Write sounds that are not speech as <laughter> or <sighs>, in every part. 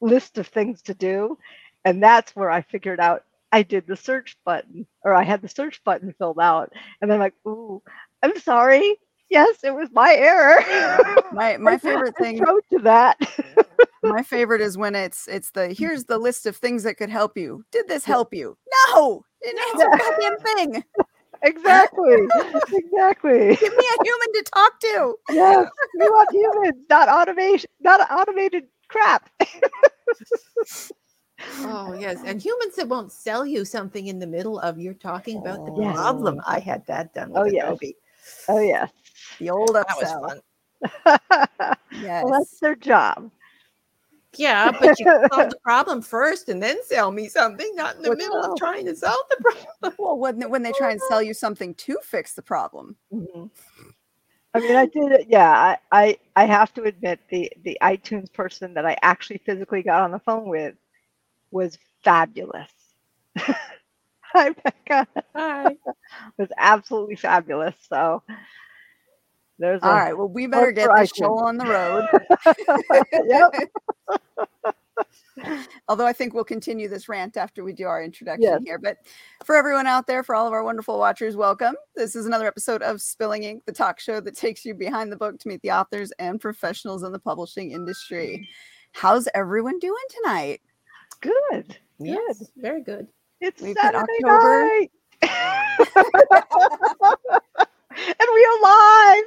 list of things to do. And that's where I figured out I did the search button or I had the search button filled out. And then I'm like, ooh, I'm sorry. Yes, it was my error. <laughs> My my <laughs> favorite thing to that. <laughs> my favorite is when it's it's the here's the list of things that could help you. Did this help you? No, it didn't answer a goddamn thing. exactly. exactly. Give me a human to talk to. Yes. We want humans, not automation, not automated crap. Oh yes, and humans that won't sell you something in the middle of you're talking about the Yes. problem. I had that done with Oh, yes. Adobe. Oh yes. The old That was upsell. fun. Yes. well, that's their job. Yeah, but you solve the problem first and then sell me something, not in the Well, middle no. of trying to solve the problem. well, when when they try and sell you something to fix the problem. Mhm. I mean, I did. Yeah, I, I, I have to admit the the iTunes person that I actually physically got on the phone with was fabulous. <laughs> Hi, Becca. Hi. <laughs> Was absolutely fabulous. So there's a, All right. Well, we better get this show on the road. <laughs> Yep. <laughs> Although I think we'll continue this rant after we do our introduction Yes. here. But for everyone out there, for all of our wonderful watchers, welcome. This is another episode of Spilling Ink, the talk show that takes you behind the book to meet the authors and professionals in the publishing industry. How's everyone doing tonight? Good. Yes, very good. It's We've Saturday October. night. <laughs> <laughs> and we are live,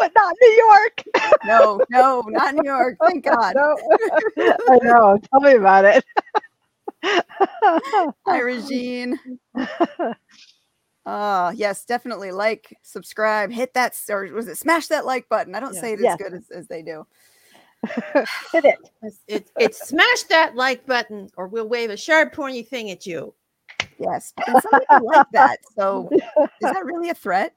but not New York. No, no, not New York. Thank <laughs> God. No. I know. Tell me about it. Hi, Regine. Uh, <laughs> yes, definitely like, subscribe, hit that, or was it smash that like button? I don't Yeah. say it Yes. as good as, as they do. Hit it. It's, it's, it's smash that like button or we'll wave a sharp pointy thing at you. Yes, and some people like that. So <laughs> is that really a threat?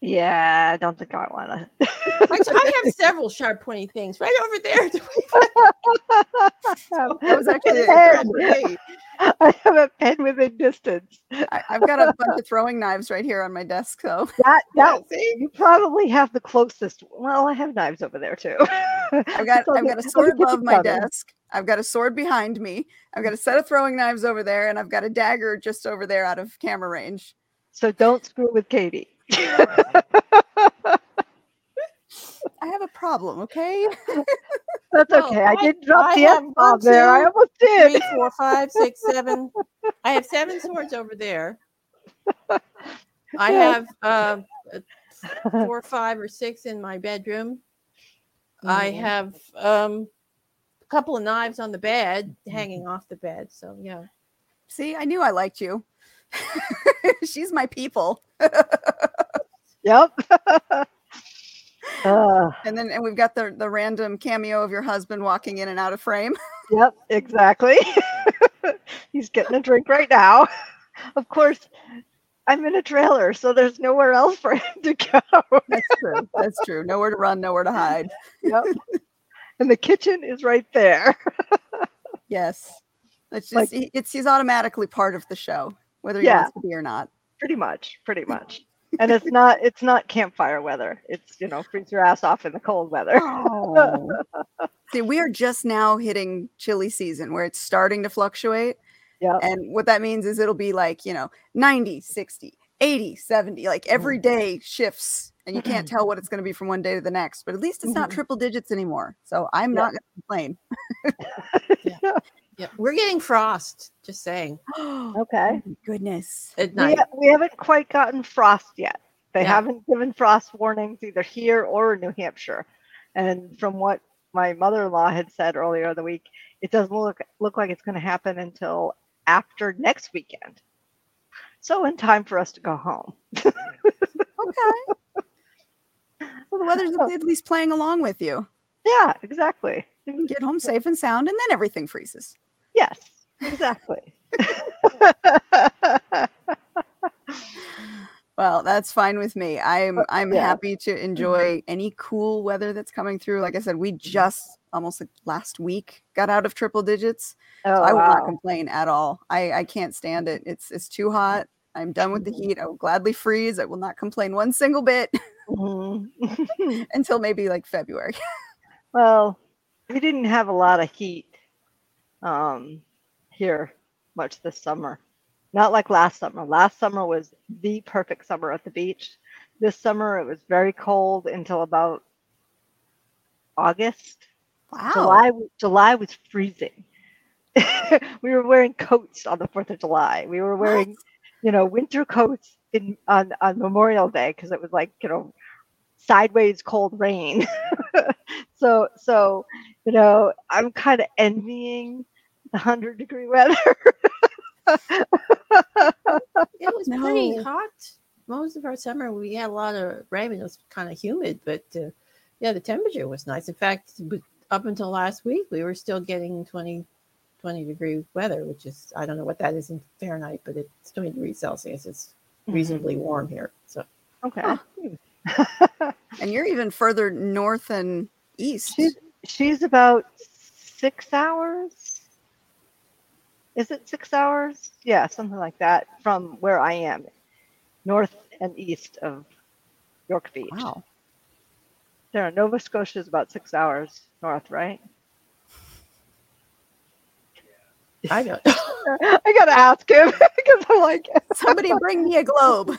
Yeah, I don't think I want to. I have <laughs> several sharp pointy things right over there. <laughs> That was actually a pen. threat for me. I have a pen within distance. I, I've got a bunch of throwing knives right here on my desk. So That that See? you probably have the closest. Well, I have knives over there too. I've got So I've got a sword above my desk. I've got a sword behind me. I've got a set of throwing knives over there, and I've got a dagger just over there out of camera range. So don't screw with Katie. I have a problem, okay? <laughs> That's Well, okay. I I- did drop I the F bomb there. I almost Three, did. four, five, six, seven. I have seven swords over there. <laughs> I have uh, four, five, or six in my bedroom. I Mhm. have um, a couple of knives on the bed, hanging off the bed. So yeah, See, I knew I liked you. <laughs> She's my people. Yep. <laughs> <laughs> Uh, And then and we've got the the random cameo of your husband walking in and out of frame. yep, exactly. He's getting a drink right now. Of course, I'm in a trailer, so there's nowhere else for him to go. That's true. That's true. Nowhere to run, nowhere to hide. <laughs> Yep. And the kitchen is right there. <laughs> Yes. It's just Like- it's he's automatically part of the show, whether he Yeah. wants to be or not. Pretty much, pretty <laughs> much. And it's not it's not campfire weather. It's, you know, freeze your ass off in the cold weather. Oh. See, we are just now hitting chilly season where it's starting to fluctuate. Yep. And what that means is it'll be like, you know, 90, 60, 80, 70, like every mm. day shifts and you can't tell what it's going to be from one day to the next, but at least it's not triple digits anymore. So I'm Yeah. not going to complain. yeah, <laughs> we're getting frost. Just saying <gasps> Okay. Oh goodness. at We, night. ha- we haven't quite gotten frost yet. They Yeah. haven't given frost warnings either here or in New Hampshire. And from what my mother-in-law had said earlier in the week, it doesn't look look like it's going to happen until after next weekend. So in time for us to go home. Okay. <laughs> well, the weather's at least playing along with you. Yeah, exactly. Get home safe and sound, and then everything freezes. Yes, exactly. <laughs> <laughs> Well, that's fine with me. I'm Uh, I'm yeah. happy to enjoy any cool weather that's coming through. Like I said, we just almost like last week got out of triple digits. oh, so I will not complain at all. I I can't stand it. It's it's too hot. I'm done with the heat. I will gladly freeze. I will not complain one single bit Mhm. <laughs> until maybe like February. well, we didn't have a lot of heat um, here much this summer. Not like last summer. Last summer was the perfect summer at the beach. This summer it was very cold until about August. Wow. July July was freezing. <laughs> we were wearing coats on the 4th of July. We were wearing, What? you know, winter coats in on on Memorial Day because it was like, you know, sideways cold rain. <laughs> so so, you know, I'm kind of envying the 100 degree weather. <laughs> It was pretty hot most of our summer. We had a lot of rain. and It was kind of humid, but uh, yeah, the temperature was nice. In fact, up until last week, we were still getting 20, 20 degree weather, which is I don't know what that is in Fahrenheit, but it's twenty degrees Celsius. It's reasonably warm here. So Okay. <laughs> and you're even further north and east. She's she's about six hours. Is it six hours? Yeah, something like that from where I am, north and east of York Beach. Wow. There, Nova Scotia is about six hours north, right? I don't. <laughs> I gotta ask him <laughs> because I'm like, <laughs> Somebody bring me a globe.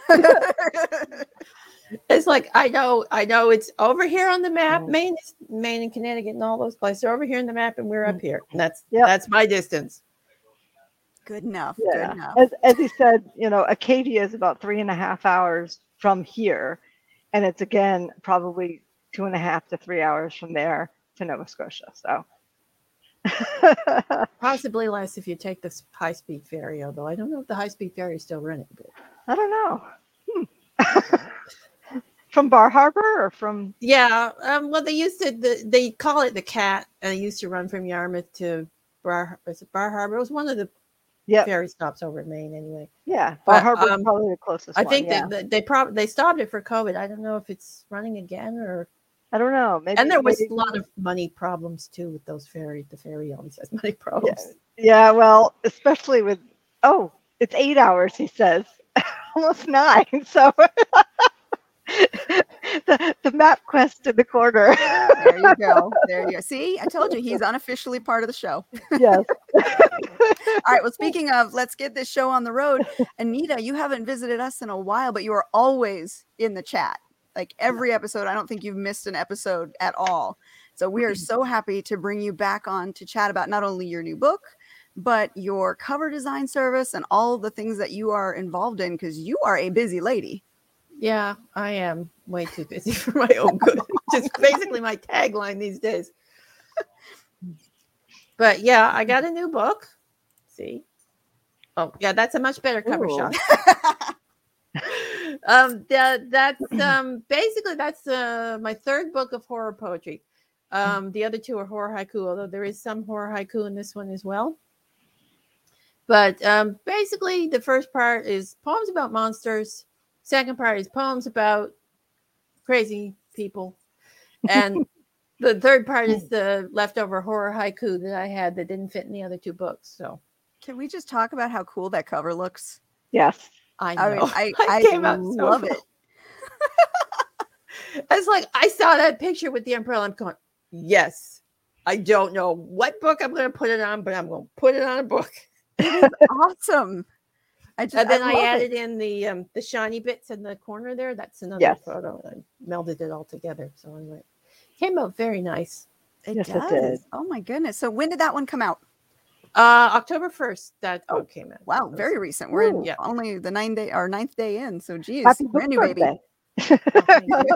It's like I know, I know it's over here on the map. Mm. Maine, is, Maine and Connecticut and all those places are over here in the map, and we're up here. And that's Yep. that's my distance. Good enough. Good yeah. enough. As, as he said, you know, Acadia is about three and a half hours from here, and it's again probably two and a half to three hours from there to Nova Scotia. So. <laughs> Possibly less if you take this high speed ferry, although I don't know if the high speed ferry is still running. But I don't know. Hmm. <laughs> from Bar Harbor or from yeah, um, well, they used to the, they call it the cat, and it used to run from Yarmouth to Bar, is it Bar Harbor. It was one of the yeah, ferry stops over in Maine, anyway. yeah. Bar Harbor um, probably the closest I think yeah. that they, they probably they stopped it for COVID. I don't know if it's running again or. I don't know. Maybe and there was maybe- a lot of money problems too with those ferry. The ferry always has <laughs> money problems. Yeah, well, especially with oh, it's eight hours. He says <laughs> almost nine. So <laughs> <laughs> the the MapQuest in the corner. There you go. <laughs> There you go. See, I told you he's unofficially part of the show. <laughs> yes. All right. Well, speaking of, let's get this show on the road. Anita, you haven't visited us in a while, but you are always in the chat. Like every episode, I don't think you've missed an episode at all. So we are so happy to bring you back on to chat about not only your new book, but your cover design service and all the things that you are involved in because you are a busy lady. Yeah, I am way too busy <laughs> for my own good. Just basically my tagline these days. But yeah, I got a new book. See? Oh, yeah, that's a much better cover Ooh. shot. <laughs> um that that's <clears throat> um basically that's uh my third book of horror poetry. Um the other two are horror haiku, although there is some horror haiku in this one as well. But um basically the first part is poems about monsters. Second part is poems about crazy people. And <laughs> the third part is the leftover horror haiku that I had that didn't fit in the other two books. So Can we just talk about how cool that cover looks? Yes. I know. I mean, <laughs> I, I I came out so love it. <laughs> It's like I saw that picture with the umbrella. I'm going, yes. I don't know what book I'm going to put it on, but I'm going to put it on a book. Awesome. I just, And then I, it. added in the um, the shiny bits in the corner there. That's another Yes. photo. I melded it all together. So I anyway, came out very nice. It Yes, it does. did. Oh my goodness. So when did that one come out? Uh, October first, that Oh, came out. Wow, was- very recent. We're in Yeah. only the nine day or ninth day in. So geez, Happy brand new baby. birthday. <laughs>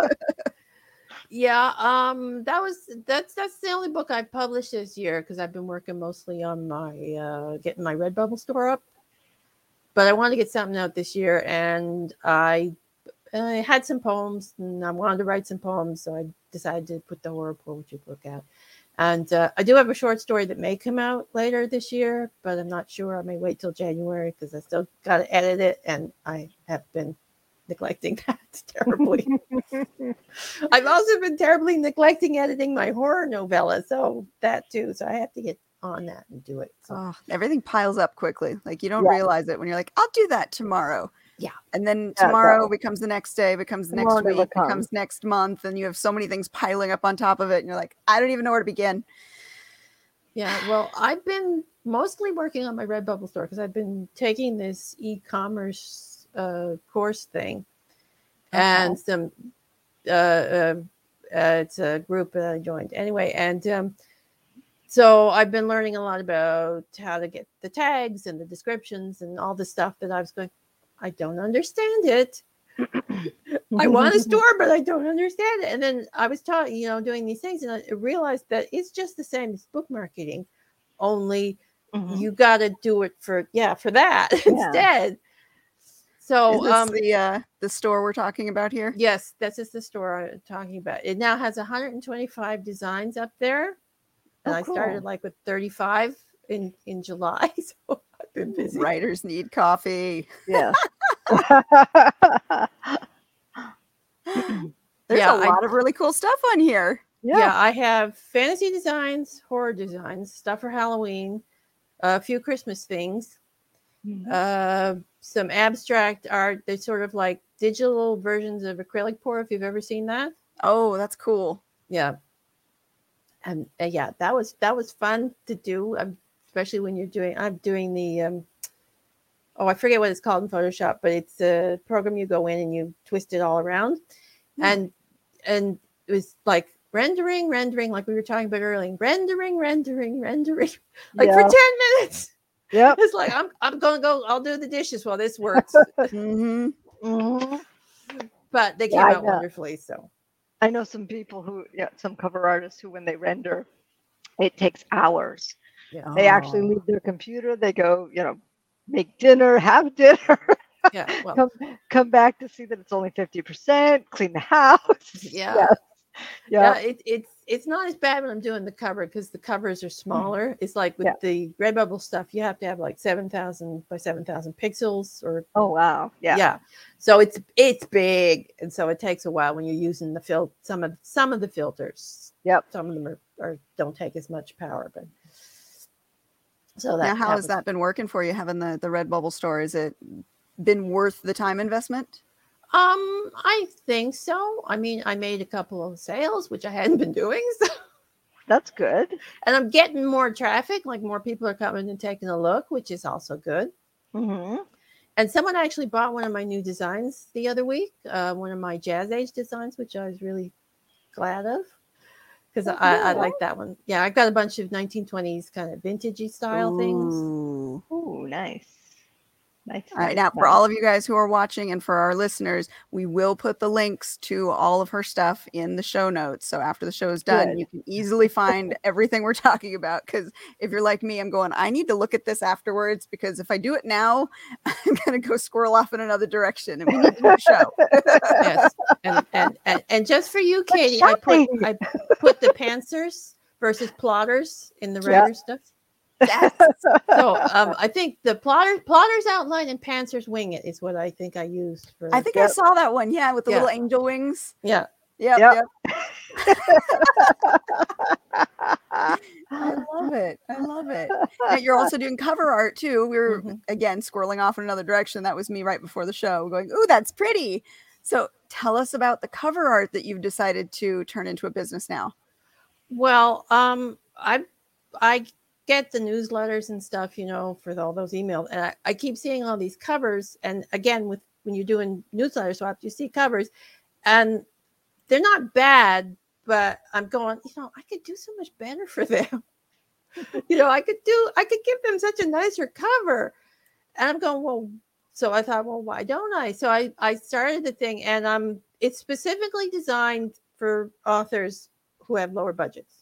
yeah um that was that's that's the only book i've published this year because i've been working mostly on my uh getting my redbubble store up but i wanted to get something out this year and i i had some poems and i wanted to write some poems so i decided to put the horror poetry book out and uh, i do have a short story that may come out later this year but i'm not sure i may wait till january because i still got to edit it and i have been neglecting <laughs> that terribly <laughs> I've also been terribly neglecting editing my horror novella, so that too. So I have to get on that and do it. So Oh, everything piles up quickly. Like you don't Yeah. realize it when you're like, I'll do that tomorrow. Yeah. And then Yeah, tomorrow no. becomes the next day, becomes the Tomorrow next never week, comes. becomes next month, and you have so many things piling up on top of it, and you're like, I don't even know where to begin. Yeah, well, I've been mostly working on my Redbubble store because I've been taking this e-commerce uh, course thing, and some uh, uh, uh, it's a group that I joined anyway, and um, so I've been learning a lot about how to get the tags and the descriptions and all the stuff that I was going. I don't understand it. <clears throat> I want a <laughs> store, but I don't understand it. And then I was taught, you know, doing these things, and I realized that it's just the same as book marketing, only Mhm. you got to do it for yeah for that <laughs> instead. So Is this um, the uh, the store we're talking about here? yes, that's just the store I'm talking about. It now has 125 designs up there, and Oh, I started like with 35 in in July. <laughs> So I've been busy. Writers need coffee. Yeah. <laughs> <laughs> There's Yeah, a I- lot of really cool stuff on here. yeah. I have fantasy designs, horror designs, stuff for Halloween, a few Christmas things, Mhm. uh, some abstract art. They're sort of like digital versions of acrylic pour. If you've ever seen that, Oh, that's cool. yeah. And uh, yeah, that was that was fun to do, um, especially when you're doing. I'm doing the. Um, oh, I forget what it's called in Photoshop, but it's a program you go in and you twist it all around, Hmm. and and it was like rendering, rendering, like we were talking about earlier, rendering, rendering, rendering, <laughs> like for ten minutes. Yeah, <laughs> It's like I'm I'm gonna go. I'll do the dishes while this works, <laughs> hmm Mhm. but they came Yeah, out wonderfully. So I know some people who, yeah, some cover artists who, when they render, it takes hours. yeah, They actually Oh. leave their computer. They go, you know, make dinner, <laughs> have dinner, yeah. Well, come come back to see that it's only fifty percent, clean the house. Yeah. <laughs> Yes. yeah, Yeah. it, it's it's not as bad when I'm doing the cover because the covers are mm. smaller. It's like with Yeah. the Redbubble stuff, you have to have like seven thousand by seven thousand pixels, or Oh wow. yeah. Yeah. So it's it's big, and so it takes a while when you're using the fil some of some of the filters. Yep. Some of them are, are don't take as much power, but so that Now, how that has was- that been working for you having the the Redbubble store? Is it been worth the time investment? Um, I think so. I mean, I made a couple of sales, which I hadn't been doing, <laughs> so That's good. and I'm getting more traffic. Like more people are coming and taking a look, which is also good. hmm And someone actually bought one of my new designs the other week, uh, one of my Jazz Age designs, which I was really glad of because Oh, I, I like that one. Yeah, I've got a bunch of 1920s kind of vintagey style things. Ooh. Ooh, nice. Nice. All right, now for all of you guys who are watching and for our listeners, we will put the links to all of her stuff in the show notes. So after the show is done, Good. you can easily find <laughs> everything we're talking about. Because if you're like me, I'm going, I need to look at this afterwards because if I do it now, <laughs> I'm going to go squirrel off in another direction and we need to show. yes, <laughs> and, and and and just for you, Katie, I put. I put the pantsers versus plotters in the writer stuff. Yes. So um, I think the plotter plotters outline and pantsers wing it is what I think I used for. I think I saw that one. Yeah, with the Yeah. little angel wings. yeah, Yep, Yep. yep. <laughs> I love it. I love it. Now, you're also doing cover art too. We were Mhm. again squirreling off in another direction. That was me right before the show, going, "Ooh, that's pretty." So, tell us about the cover art that you've decided to turn into a business now. Well, um, I I get the newsletters and stuff, you know, for all those emails, and I, I keep seeing all these covers. And again, with when you're doing newsletter swaps, you see covers, and they're not bad, but I'm going, you know, I could do so much better for <laughs> them. <laughs> you know, I could do, I could give them such a nicer cover, and I'm going, well. So I thought, well, why don't I? So I I started the thing, and I'm it's specifically designed for authors who have lower budgets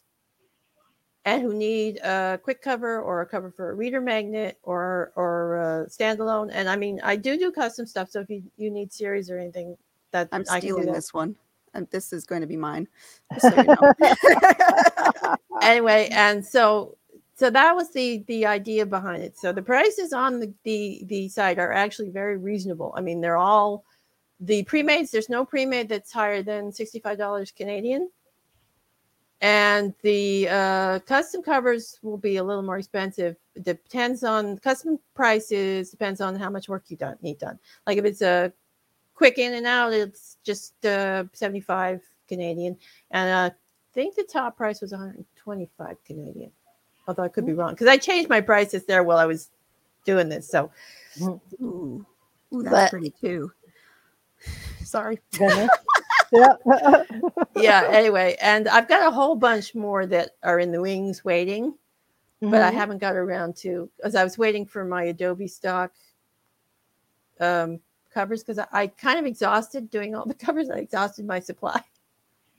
and who need a quick cover or a cover for a reader magnet or or a standalone. And I mean, I do do custom stuff. So if you, you need series or anything, that I'm I can do stealing this one, and this is going to be mine. So you know. <laughs> <laughs> Anyway, and so so that was the the idea behind it. So the prices on the the the site are actually very reasonable. I mean, they're all the pre-mades. There's no pre-made that's higher than sixty five dollars Canadian. And the uh, custom covers will be a little more expensive. It depends on custom prices. Depends on how much work you done, need done. Like if it's a quick in and out, it's just uh, seventy five Canadian. And uh, I think the top price was one hundred twenty five Canadian. although I could be wrong because I changed my prices there while I was doing this. So, Ooh, Ooh that's But- pretty too. <sighs> Sorry. <laughs> Yeah. yeah. Anyway, and I've got a whole bunch more that are in the wings waiting, but I Mhm. haven't got around to as I was waiting for my Adobe stock um, covers because I, I kind of exhausted doing all the <laughs> covers. I exhausted my supply.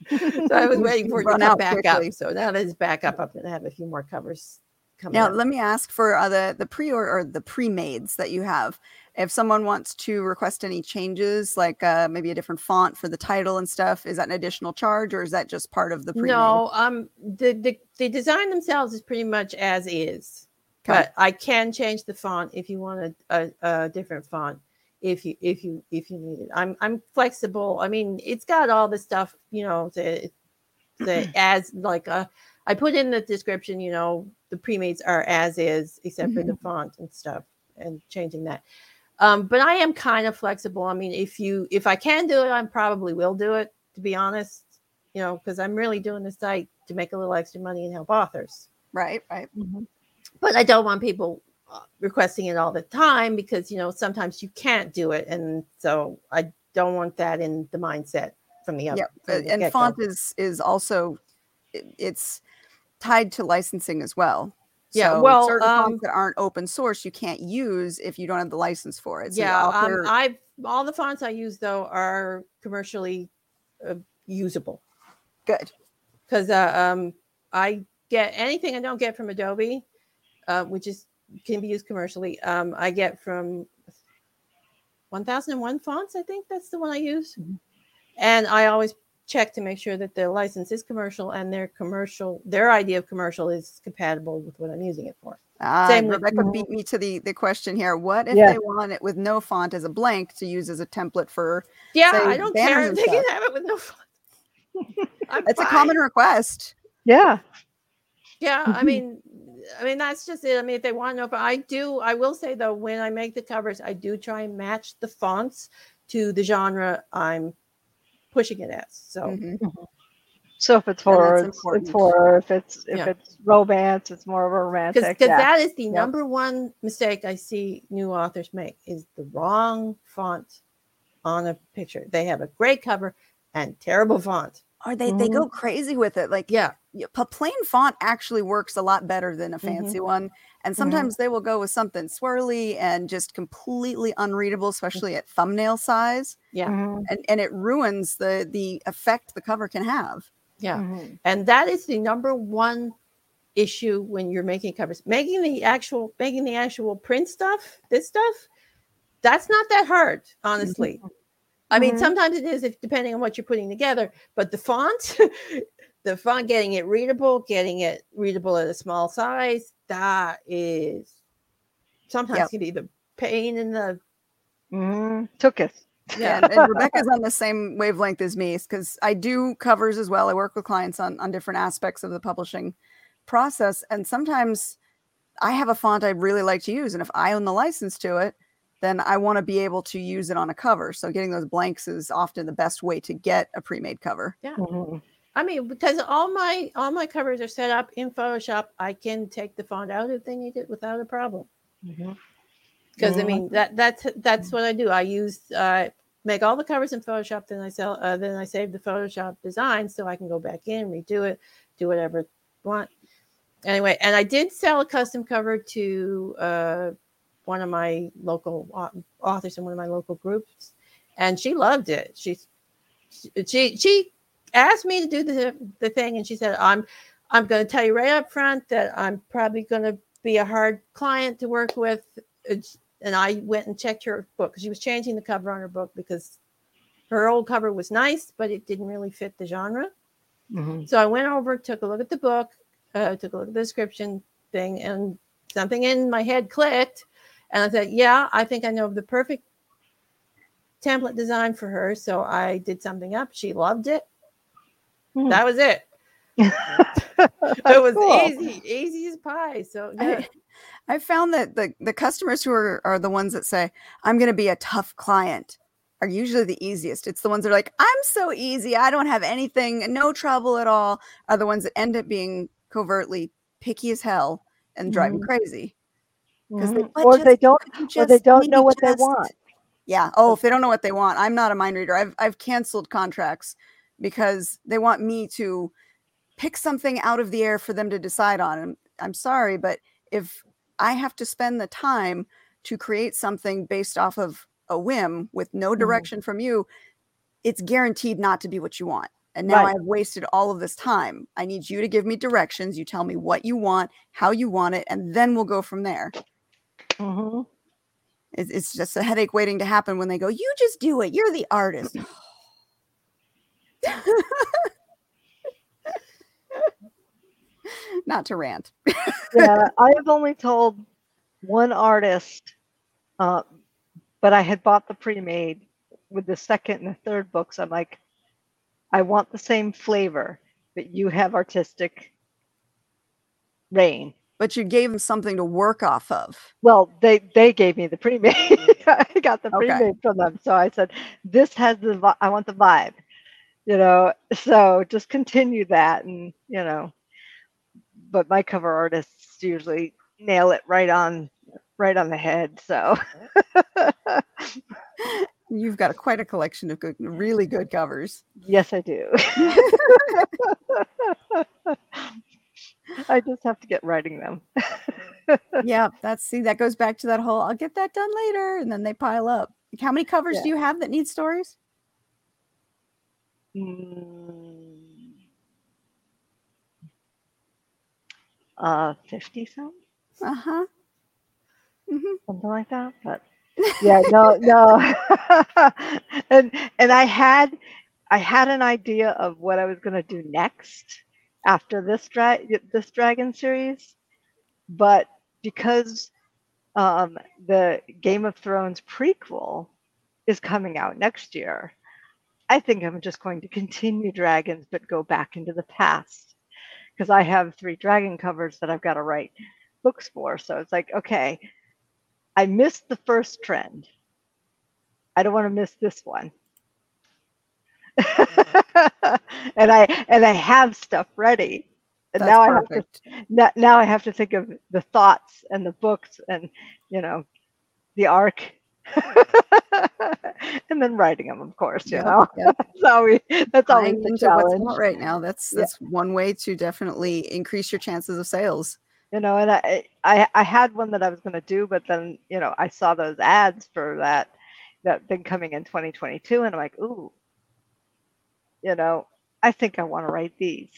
so I was <laughs> waiting for it to come back quickly. up. So now that it's back up, I'm going to have a few more covers coming Now, let me ask for uh, the the pre or the pre mades that you have. If someone wants to request any changes, like uh, maybe a different font for the title and stuff, is that an additional charge or is that just part of the pre? No, um, the, the the design themselves is pretty much as is, Okay. but I can change the font if you want a, a, a different font. If you if you if you need it, I'm I'm flexible. I mean, it's got all the stuff you know the <clears throat> the as like uh I put in the description. You know, the pre-mades are as is except for the font and stuff and changing that. Um, but I am kind of flexible. I mean, if you if I can do it, I probably will do it. To be honest, you know, because I'm really doing this site to make a little extra money and help authors. Right, right. But I don't want people uh, requesting it all the time because you know sometimes you can't do it, and so I don't want that in the mindset from the other. Yeah, from the and get-go. font is is also it's tied to licensing as well. Yeah, So well, certain um, fonts that aren't open source you can't use if you don't have the license for it. So yeah, um, I've all the fonts I use though are commercially uh, usable good. because uh, um, I get anything I don't get from Adobe, uh, which is can be used commercially. Um, I get from 1001 fonts, I think that's the one I use. Mhm. And I always check to make sure that the license is commercial and their commercial, their idea of commercial is compatible with what I'm using it for. Uh, Same with- Rebecca beat me to the the question here. What if Yeah. they want it with no font as a blank to use as a template for? Yeah, Say I don't care banners if and they can have it with no font. <laughs> I'm It's a common request. Yeah. Yeah, I Mhm. mean, I mean that's just it. I mean, if they want to know, but I do. I will say though, when I make the covers, I do try and match the fonts to the genre I'm pushing it as. So Mhm. So if it's And horror, it's, important. it's horror. If it's if Yeah. it's romance, it's more of a because romantic. because Yeah. that is the Yep. number one mistake I see new authors make is the wrong font on a picture. They have a great cover and terrible font. Or they they go crazy with it. Like Yeah, y- a plain font actually works a lot better than a Mhm. fancy one. And mm-hmm. sometimes they will go with something swirly and just completely unreadable, mm. especially at thumbnail size. yeah, Mhm. And and it ruins the the effect the cover can have. yeah. Mhm. and that is the number one issue when you're making covers making the actual making the actual print stuff this stuff that's not that hard mm-hmm. honestly mm-hmm. i mean sometimes it is if depending on what you're putting together but the font <laughs> the font getting it readable getting it readable at a small size that is sometimes Yep. can be the pain in the Mhm. Took it. yeah And, <laughs> and Rebecca's on the same wavelength as me because I do covers as well. I work with clients on, on different aspects of the publishing process. And sometimes I have a font I'd really like to use. And if I own the license to it, then I want to be able to use it on a cover. So getting those blanks is often the best way to get a pre-made cover. Mhm. I mean, because all my all my covers are set up in Photoshop, I can take the font out if they need it without a problem. Mhm. Because I Mhm. mean that that's that's what I do. I use uh, make all the covers in Photoshop, then I sell, uh, then I save the Photoshop design so I can go back in, redo it, do whatever I want. Anyway, and I did sell a custom cover to uh, one of my local authors in one of my local groups, and she loved it. She she she asked me to do the the thing, and she said, "I'm I'm going to tell you right up front that I'm probably going to be a hard client to work with." It's, and I went and checked her book she was changing the cover on her book because her old cover was nice, but it didn't really fit the genre. Mhm. So I went over, took a look at the book, uh, took a look at the description thing, and something in my head clicked. And I said, Yeah, I think I know the perfect template design for her. So I did something up. She loved it. Hmm. That was it. <laughs> It was cool. easy, easy as pie. So yeah. I, <laughs> I found that the, the customers who are, are the ones that say, I'm going to be a tough client are usually the easiest. It's the ones that are like, I'm so easy. I don't have anything, no trouble at all, are the ones that end up being covertly picky as hell and drive me Mhm. crazy. 'Cause they- Mhm. but or just- they don't Could you or they don't know what they want. Yeah. Oh, if they don't know what they want, I'm not a mind reader. I've I've canceled contracts because they want me to pick something out of the air for them to decide on. And I'm sorry, but if I have to spend the time to create something based off of a whim with no Mhm. direction from you, it's guaranteed not to be what you want. And now Right. I've wasted all of this time. I need you to give me directions. You tell me what you want, how you want it, and then we'll go from there. Mhm. It's, it's just a headache waiting to happen when they go, You just do it. You're the artist. <laughs> Not to rant. yeah, I have only told one artist, uh, but I had bought the pre-made with the second and the third books. I'm like, I want the same flavor, but you have artistic rein. But you gave them something to work off of. Well, they they gave me the pre-made. <laughs> I got the pre-made from them, so I said, "This has the vi- I want the vibe," you know. So just continue that, and you know. But my cover artists usually nail it right on, right on the head. So <laughs> You've got a, quite a collection of good, really good covers. yes, I do. <laughs> I just have to get writing them. <laughs> yeah, that's see, that goes back to that whole I'll get that done later, and then they pile up. How many covers Yeah. do you have that need stories? Mm. Uh, fifty some. Uh-huh. hmm something like that. But yeah, no, no. <laughs> and and I had I had an idea of what I was going to do next after this dra- this dragon series, but because um, the Game of Thrones prequel is coming out next year, I think I'm just going to continue dragons but go back into the past because I have three dragon covers that I've got to write books for. So it's like, okay, I missed the first trend. I don't want to miss this one. <laughs> and I and I have stuff ready. And That's now I have to perfect. now, now I have to think of the thoughts and the books and you know the arc. <laughs> <laughs> and then writing them, of course, you know. yep. <laughs> That's always that's always the challenge. right now. That's Yeah. that's one way to definitely increase your chances of sales. you know and I, I i had one that i was going to do but then you know i saw those ads for that that thing coming in 2022 and i'm like ooh you know i think i want to write these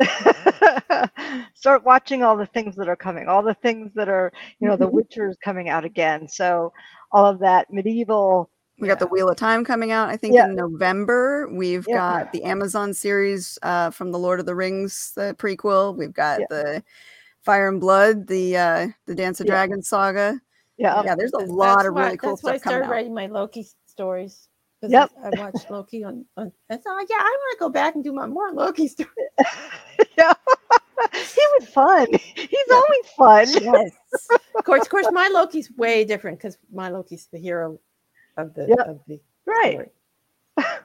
<laughs> start watching all the things that are coming all the things that are you know the Mhm. witcher's coming out again so all of that medieval We got the Wheel of Time coming out, I think, Yeah. in November. We've Yeah. got the Amazon series uh, from the Lord of the Rings, the prequel. We've got Yeah. the Fire and Blood, the uh, the Dance of Yeah. Dragons saga. yeah yeah, there's a That's lot of why- really cool That's why I stuff coming started writing my Loki stories. 'cause Yep. I, I watched Loki on, on. And so yeah, I want to go back and do my more Loki stories. <laughs> yeah <laughs> <laughs> he was fun he's always fun Yes. Of <laughs> course, of course, my Loki's way different because my Loki's the hero of the Yep. of the right story.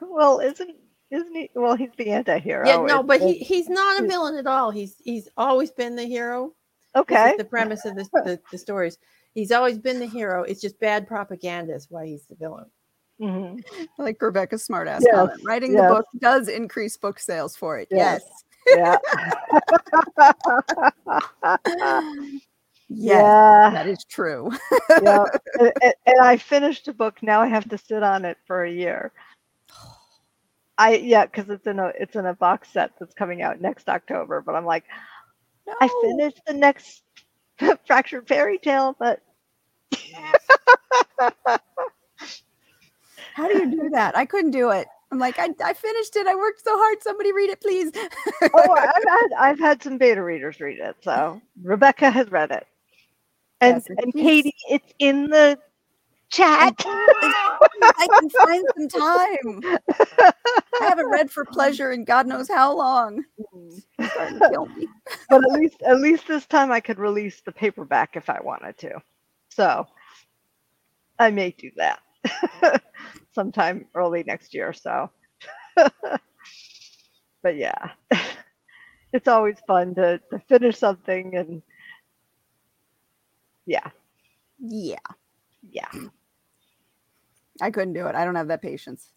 <laughs> well isn't isn't he well he's the anti-hero Yeah, no, but he he's not a villain at all. He's he's always been the hero. Okay the premise of this, the the stories. He's always been the hero. It's just bad propaganda is why he's the villain. Mhm. Like Rebecca's smartass Yes, comment. Writing yes. the book does increase book sales for it. Yes. Yes. Yeah. <laughs> Yes. yeah. That is true. yeah. <laughs> And, and- and I finished a book. Now I have to sit on it for a year. <sighs> I yeah, because it's in a it's in a box set that's coming out next October. But I'm like, I finished the next <laughs> fractured fairy tale, but How do you do that? I couldn't do it. I'm like, I, I finished it. I worked so hard. Somebody read it, please. oh, <laughs> I've had I've had some beta readers read it. So Rebecca has read it, and Yes, and Katie, it's in the chat. <laughs> I can find some time. I haven't read for pleasure in God knows how long. Mm-hmm. It's starting to kill me. <laughs> but at least at least this time I could release the paperback if I wanted to. So I may do that sometime early next year. So, <laughs> but yeah, <laughs> it's always fun to, to finish something and yeah, Yeah. yeah. I couldn't do it. I don't have that patience.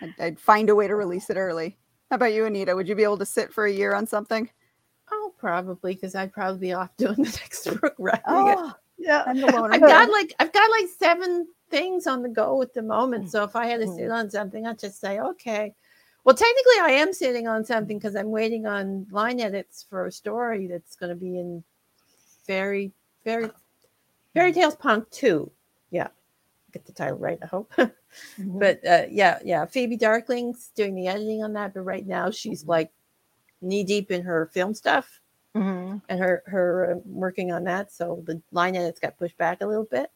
I'd, I'd find a way to release it early. How about you, Anita? Would you be able to sit for a year on something? Oh, probably because I'd probably be off <laughs> doing the next book writing it. Oh, Yeah. I'm the loner. I've got like I've got like seven things on the go at the Mm. moment. So if I had to sit on something, I'd just say, okay. Well, technically, I am sitting on something because I'm waiting on line edits for a story that's going to be in fairy fairy fairy tales punk two. Yeah, get the title right. I hope. <laughs> Mhm. but uh, yeah, yeah. Phoebe Darkling's doing the editing on that, but right now she's like knee deep in her film stuff Mhm. and her her uh, working on that. So the line edits got pushed back a little bit.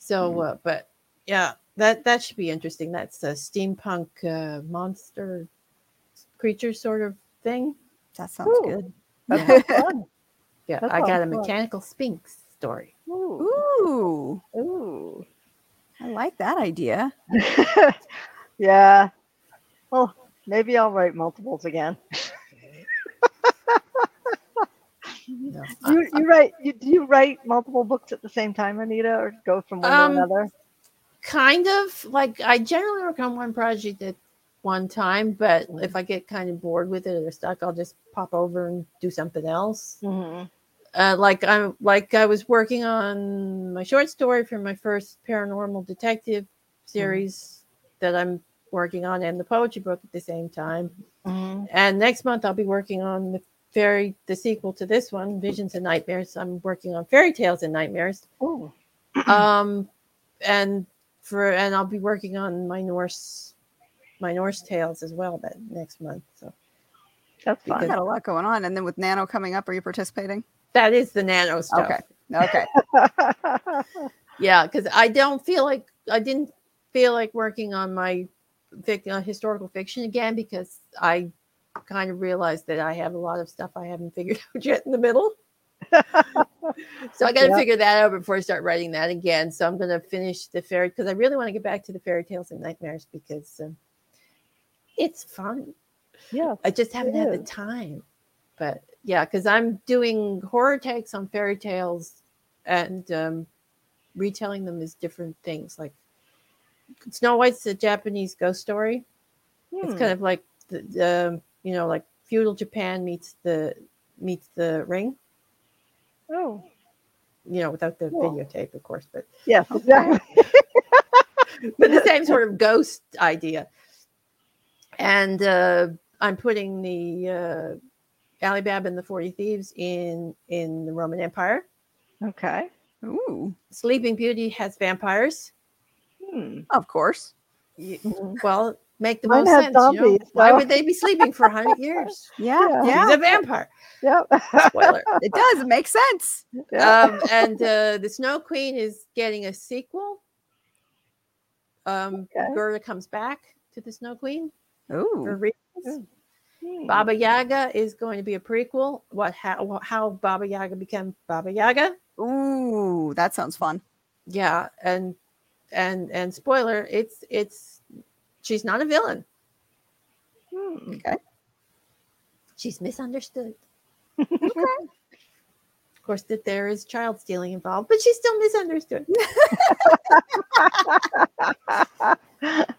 So, Mhm. uh, but yeah, that that should be interesting. That's a steampunk uh, monster creature sort of thing. that sounds Ooh. good. That Yeah. Yeah, That I got a sounds fun. mechanical sphinx story. Ooh. Ooh, Ooh. I like that idea. <laughs> yeah. Well, maybe I'll write multiples again. <laughs> No, You, you write you do you write multiple books at the same time, Anita, or go from one Um, to another? kind of like I generally work on one project at one time, but if I get kind of bored with it or stuck, I'll just pop over and do something else. Mm-hmm. uh, like I'm like I was working on my short story for my first paranormal detective series that I'm working on and the poetry book at the same time. Mm-hmm. And next month I'll be working on the fairy the sequel to this one, Visions and Nightmares. I'm working on fairy tales and nightmares. Ooh. <clears throat> Um and for and I'll be working on my Norse my Norse tales as well that next month. So That's I fun. got a lot going on, and then with Nano coming up, are you participating? that is the nano stuff. Okay. Okay. <laughs> <laughs> Yeah, because I don't feel like I didn't feel like working on my fic- uh, historical fiction again because I kind of realized that I have a lot of stuff I haven't figured <laughs> out yet in the middle. <laughs> so I got to Yeah. figure that out before I start writing that again. So I'm going to finish the fairy because I really want to get back to the fairy tales and nightmares because um, it's fun. yeah. I just haven't had the time. But yeah, because I'm doing horror takes on fairy tales and um, retelling them as different things. Like Snow White's a Japanese ghost story. It's Hmm. kind of like the, the you know like feudal Japan meets the meets the ring. Oh. You know, without the Cool. videotape, of course, but Yes, exactly. <laughs> but the same sort of ghost idea. And uh, I'm putting the uh, Alibaba and the Forty Thieves in in the Roman Empire. okay. Ooh, Sleeping Beauty has vampires. Hmm. of course. You- well, make the Mine most sense. you know? zombies, Why would they be sleeping for hundred years? Yeah, <laughs> Yeah. He's a vampire. Yep. Spoiler. It does. make sense. <laughs> Um, and uh, the Snow Queen is getting a sequel. Um, Okay. Gerda comes back to the Snow Queen for Ooh, reasons. Hmm. Baba Yaga is going to be a prequel. What how how Baba Yaga became Baba Yaga? ooh, that sounds fun. Yeah, and and and spoiler, it's it's she's not a villain. Hmm. She's misunderstood. <laughs> Of course, that there is child stealing involved, but she's still misunderstood. <laughs>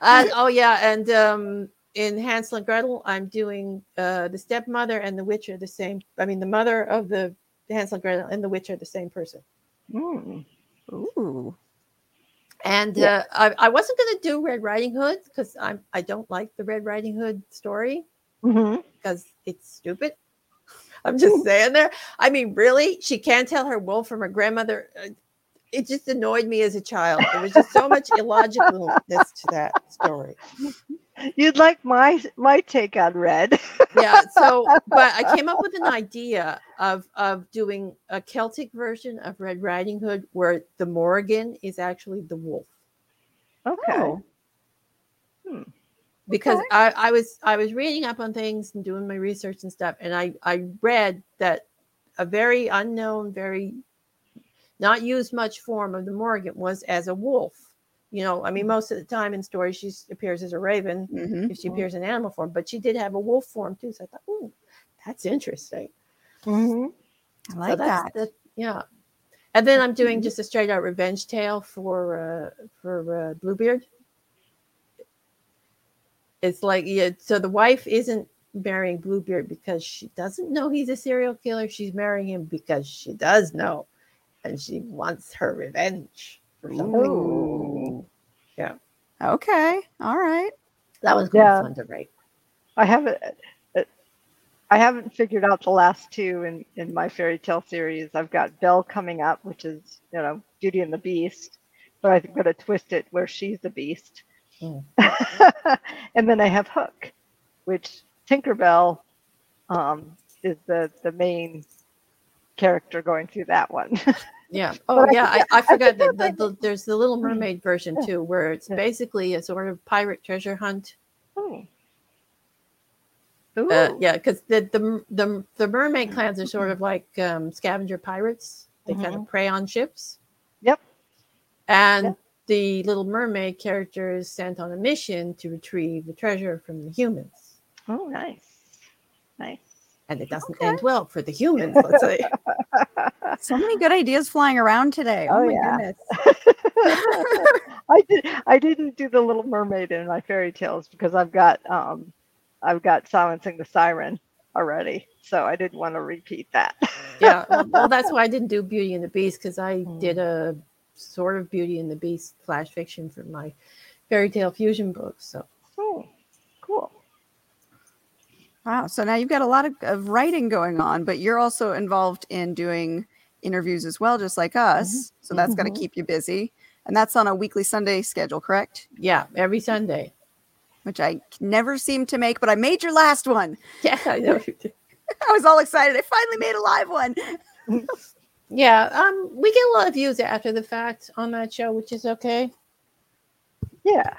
and, oh yeah, and um, in Hansel and Gretel, I'm doing uh, the stepmother and the witch are the same. I mean, the mother of the Hansel and Gretel and the witch are the same person. Hmm. Ooh, And Yeah. uh, I, I wasn't going to do Red Riding Hood because I'm I don't like the Red Riding Hood story Mhm. because it's stupid. <laughs> I'm just saying there. I mean, really, she can't tell her wolf from her grandmother. Uh, It just annoyed me as a child. There was just so much illogicalness to that story. <laughs> You'd like my my take on red. Yeah. So, <laughs> but I came up with an idea of of doing a Celtic version of Red Riding Hood where the Morrigan is actually the wolf. Okay. Oh. Hmm. because Okay. I, I was I was reading up on things and doing my research and stuff, and I I read that a very unknown, very not used much form of the Morrigan was as a wolf. You know, I mean, most of the time in stories she appears as a raven Mhm. if she appears in animal form, but she did have a wolf form too. So I thought, ooh, that's interesting. hmm I like that's- that. yeah. And then I'm doing just a straight out revenge tale for uh, for uh, Bluebeard. It's like yeah, so the wife isn't marrying Bluebeard because she doesn't know he's a serial killer. She's marrying him because she does know, and she wants her revenge. or something. Ooh. Okay. All right. That was kind Yeah. of fun to write. I haven't. I haven't figured out the last two in in my fairy tale series. I've got Belle coming up, which is you know Beauty and the Beast, but I'm going to twist it where she's the Beast. Mm. <laughs> and then I have Hook, which Tinkerbell um, is the the main character going through that one. <laughs> Yeah. Oh, yeah. I, I I forgot that the, the, there's the Little Mermaid version too, where it's basically a sort of pirate treasure hunt. Oh. Uh, yeah, because the, the the the mermaid clans are sort of like um, scavenger pirates. They kind of prey on ships. Yep. And Yep. the Little Mermaid character is sent on a mission to retrieve the treasure from the humans, Oh, nice, nice. And it doesn't Okay. end well for the humans. Let's say. <laughs> So many good ideas flying around today. Oh, Oh, my yeah. goodness. <laughs> <laughs> I did. I didn't do the Little Mermaid in my fairy tales because I've got um, I've got silencing the siren already, so I didn't want to repeat that. yeah. Well, that's why I didn't do Beauty and the Beast because I Mm. did a sort of Beauty and the Beast flash fiction for my fairy tale fusion book. So Oh, cool. Wow. So now you've got a lot of, of writing going on, but you're also involved in doing interviews as well, just like us. So that's got to Mhm. keep you busy. And that's on a weekly Sunday schedule, correct? yeah, every Sunday. Which I never seem to make, but I made your last one. <laughs> Yeah, I know. you did. <laughs> I was all excited. I finally made a live one. <laughs> Yeah, um, we get a lot of views after the fact on that show, which is okay Yeah.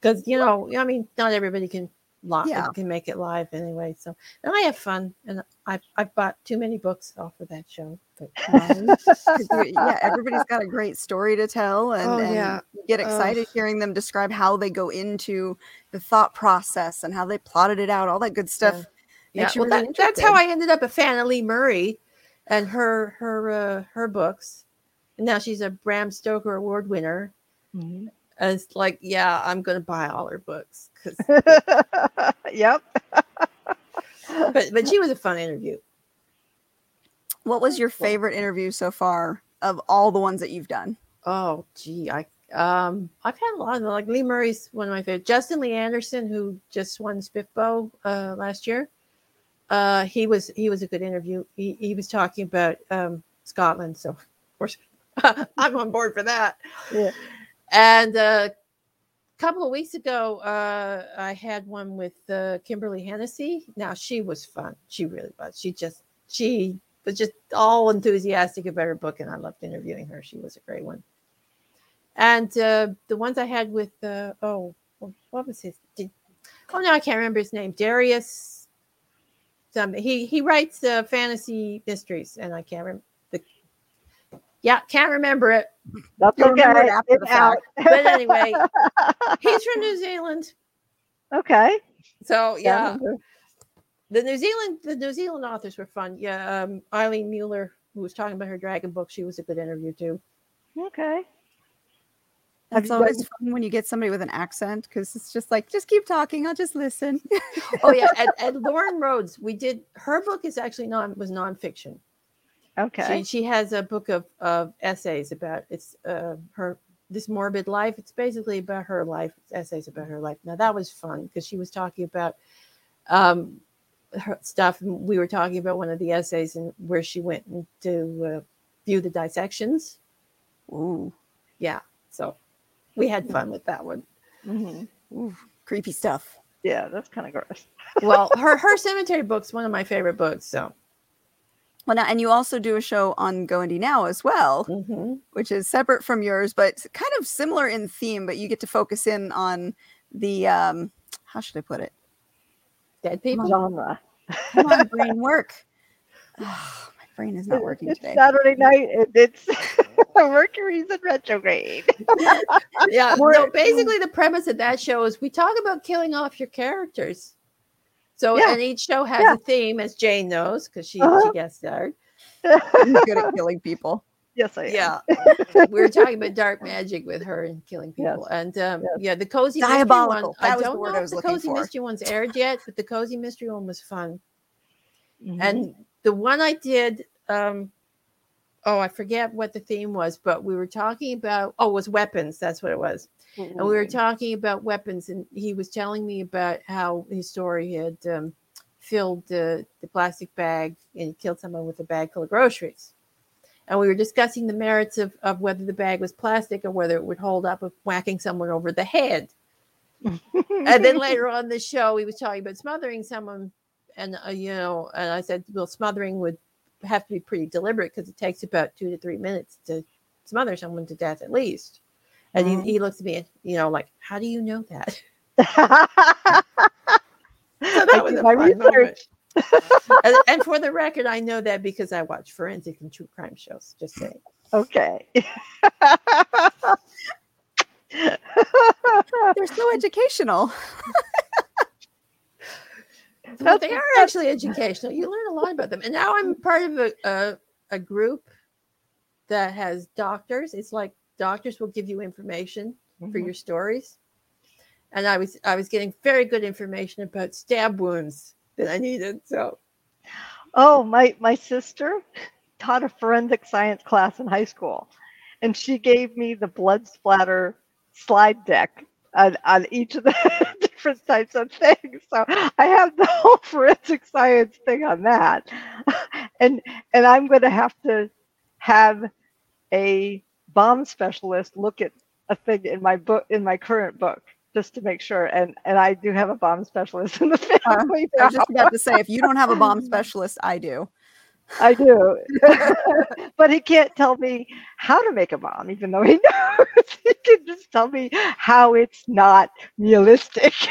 because you know, I mean, not everybody can live Yeah. can make it live anyway. So, and I have fun, and I've I've bought too many books off of that show. But Um, <laughs> <laughs> yeah, everybody's got a great story to tell, and, Oh, and yeah. get excited hearing them describe how they go into the thought process and how they plotted it out, all that good stuff. yeah, you well, really that, that's how. I ended up a fan of Lee Murray and her her uh, her books. And now she's a Bram Stoker Award winner. Mhm. And it's like, yeah, I'm gonna buy all her books 'cause- <laughs> yep. but but <laughs> she was a fun interview. What was your favorite interview so far of all the ones that you've done? Oh, gee, I um, I've had a lot of them. Like Lee Murray's one of my favorite. Justin Lee Anderson, who just won SPFBO uh, last year, uh, he was he was a good interview. He he was talking about um, Scotland, so of course <laughs> I'm on board for that. Yeah. And uh, a couple of weeks ago, uh, I had one with uh, Kimberly Hennessy. Now she was fun. She really was. She just she was just all enthusiastic about her book, and I loved interviewing her. She was a great one. And uh, the ones I had with uh, oh, what was his? Did, oh no, I can't remember his name. Darius. Some he he writes uh, fantasy mysteries, and I can't remember. The, yeah, can't remember it. That's You'll remember okay. it after the It's out. But anyway, <laughs> he's from New Zealand, okay. so yeah. The New Zealand the New Zealand authors were fun. Yeah, um, Eileen Mueller, who was talking about her dragon book, she was a good interview too. Okay. That's always guys- fun when you get somebody with an accent because it's just like, just keep talking. I'll just listen. Oh yeah, <laughs> and, and Loren Rhoads, we did her book is actually non was nonfiction. Okay. She she has a book of of essays about it's uh her this morbid life. It's basically about her life. It's essays about her life. Now that was fun because she was talking about um her stuff. and We were talking about one of the essays and where she went to uh, view the dissections. Ooh, Yeah, so we had fun with that one. hmm ooh, creepy stuff. Yeah, that's kind of gross. Well, her <laughs> her cemetery book's one of my favorite books. So Well, now, and you also do a show on Go Indie Now as well, mhm. which is separate from yours, but kind of similar in theme. But you get to focus in on the um, how should I put it? dead people. Genre. Come on, brain <laughs> work. Ah, my brain is not working it's today. Saturday night. And it's <laughs> Mercury's in retrograde. yeah <laughs> We're- no basically the premise of that show is we talk about killing off your characters So Yeah. and each show has Yeah. a theme, as Jane knows, because she Uh-huh. she guest starred. You're good at killing people. yes, I am. Yeah, <laughs> we were talking about dark magic with her and killing Yes. people, and um, Yes. yeah, the cozy mystery Diabolical. one. That I was don't word know I if the cozy for. mystery one's aired yet, but the cozy mystery one was fun. Mhm. And the one I did, um, oh, I forget what the theme was, but we were talking about. Oh, it was weapons. That's what it was. And we were Mhm. talking about weapons and he was telling me about how his story had um, filled the, the plastic bag and killed someone with a bag full of groceries. And we were discussing the merits of, of whether the bag was plastic or whether it would hold up of whacking someone over the head. <laughs> And then later on the show he was talking about smothering someone and uh, you know and i said well smothering would have to be pretty deliberate because it takes about two to three minutes to smother someone to death at least and he, he oh. looks at me you know like how do you know that <laughs> <laughs> I that was my research. <laughs> and, and for the record i know that because i watch forensic and true crime shows just saying Okay. They're so educational. Well, they are actually educational. You learn a lot about them. And now I'm part of a, a, a group that has doctors. It's like doctors will give you information for Mhm. your stories. And I was I was getting very good information about stab wounds that I needed. So Oh, my my sister taught a forensic science class in high school, and she gave me the blood splatter slide deck on, on each of the <laughs> different types of things. So I have the whole forensic science thing on that, <laughs> and and I'm going to have to have a bomb specialist look at a thing in my book in my current book just to make sure. And and I do have a bomb specialist in the family. I was just about to say, if you don't have a bomb specialist, I do. I do. <laughs> but he can't tell me how to make a bomb, even though he <laughs> knows. he can just tell me how it's not realistic. <laughs>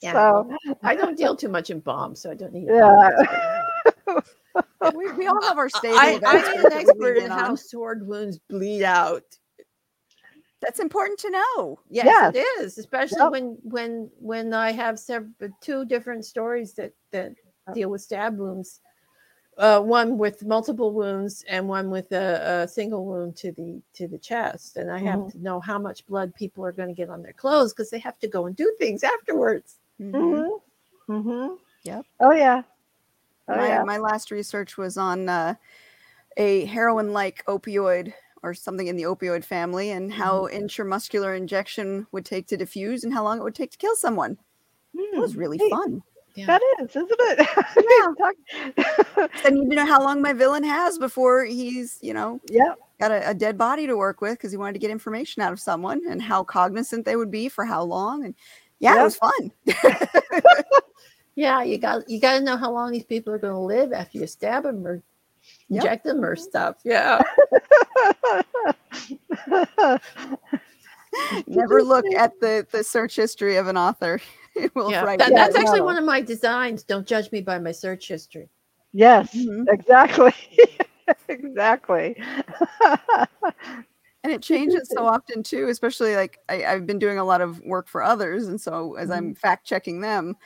yeah, so, I don't deal too much in bombs, so I don't need a yeah. Bomb. We, we all have our stable. I, of I'm an expert in how sword wounds bleed out. That's important to know. Yes, Yes. it is, especially Yep. when when when I have several two different stories that that deal with stab wounds. Uh, one with multiple wounds and one with a, a single wound to the to the chest, and I have Mhm. to know how much blood people are going to get on their clothes because they have to go and do things afterwards. mm-hmm. hmm hmm Yep. Oh, yeah. Oh, my, yeah. my last research was on uh, a heroin like opioid or something in the opioid family and how intramuscular injection would take to diffuse and how long it would take to kill someone. It was Hmm, really neat. fun. That is, isn't it? <laughs> Yeah. I need to know how long my villain has before he's, you know, yeah. got a, a dead body to work with because he wanted to get information out of someone and how cognizant they would be for how long. And yeah, Yeah. it was fun. <laughs> Yeah, you got you got to know how long these people are going to live after you stab them or Yep. inject them or stuff. <laughs> Yeah, <laughs> Never look at the, the search history of an author. <laughs> It will yeah. That, that's actually no. one of my designs. Don't judge me by my search history. yes, Mhm. exactly. exactly. and it changes so often too especially like I, i've been doing a lot of work for others and so as i'm fact checking them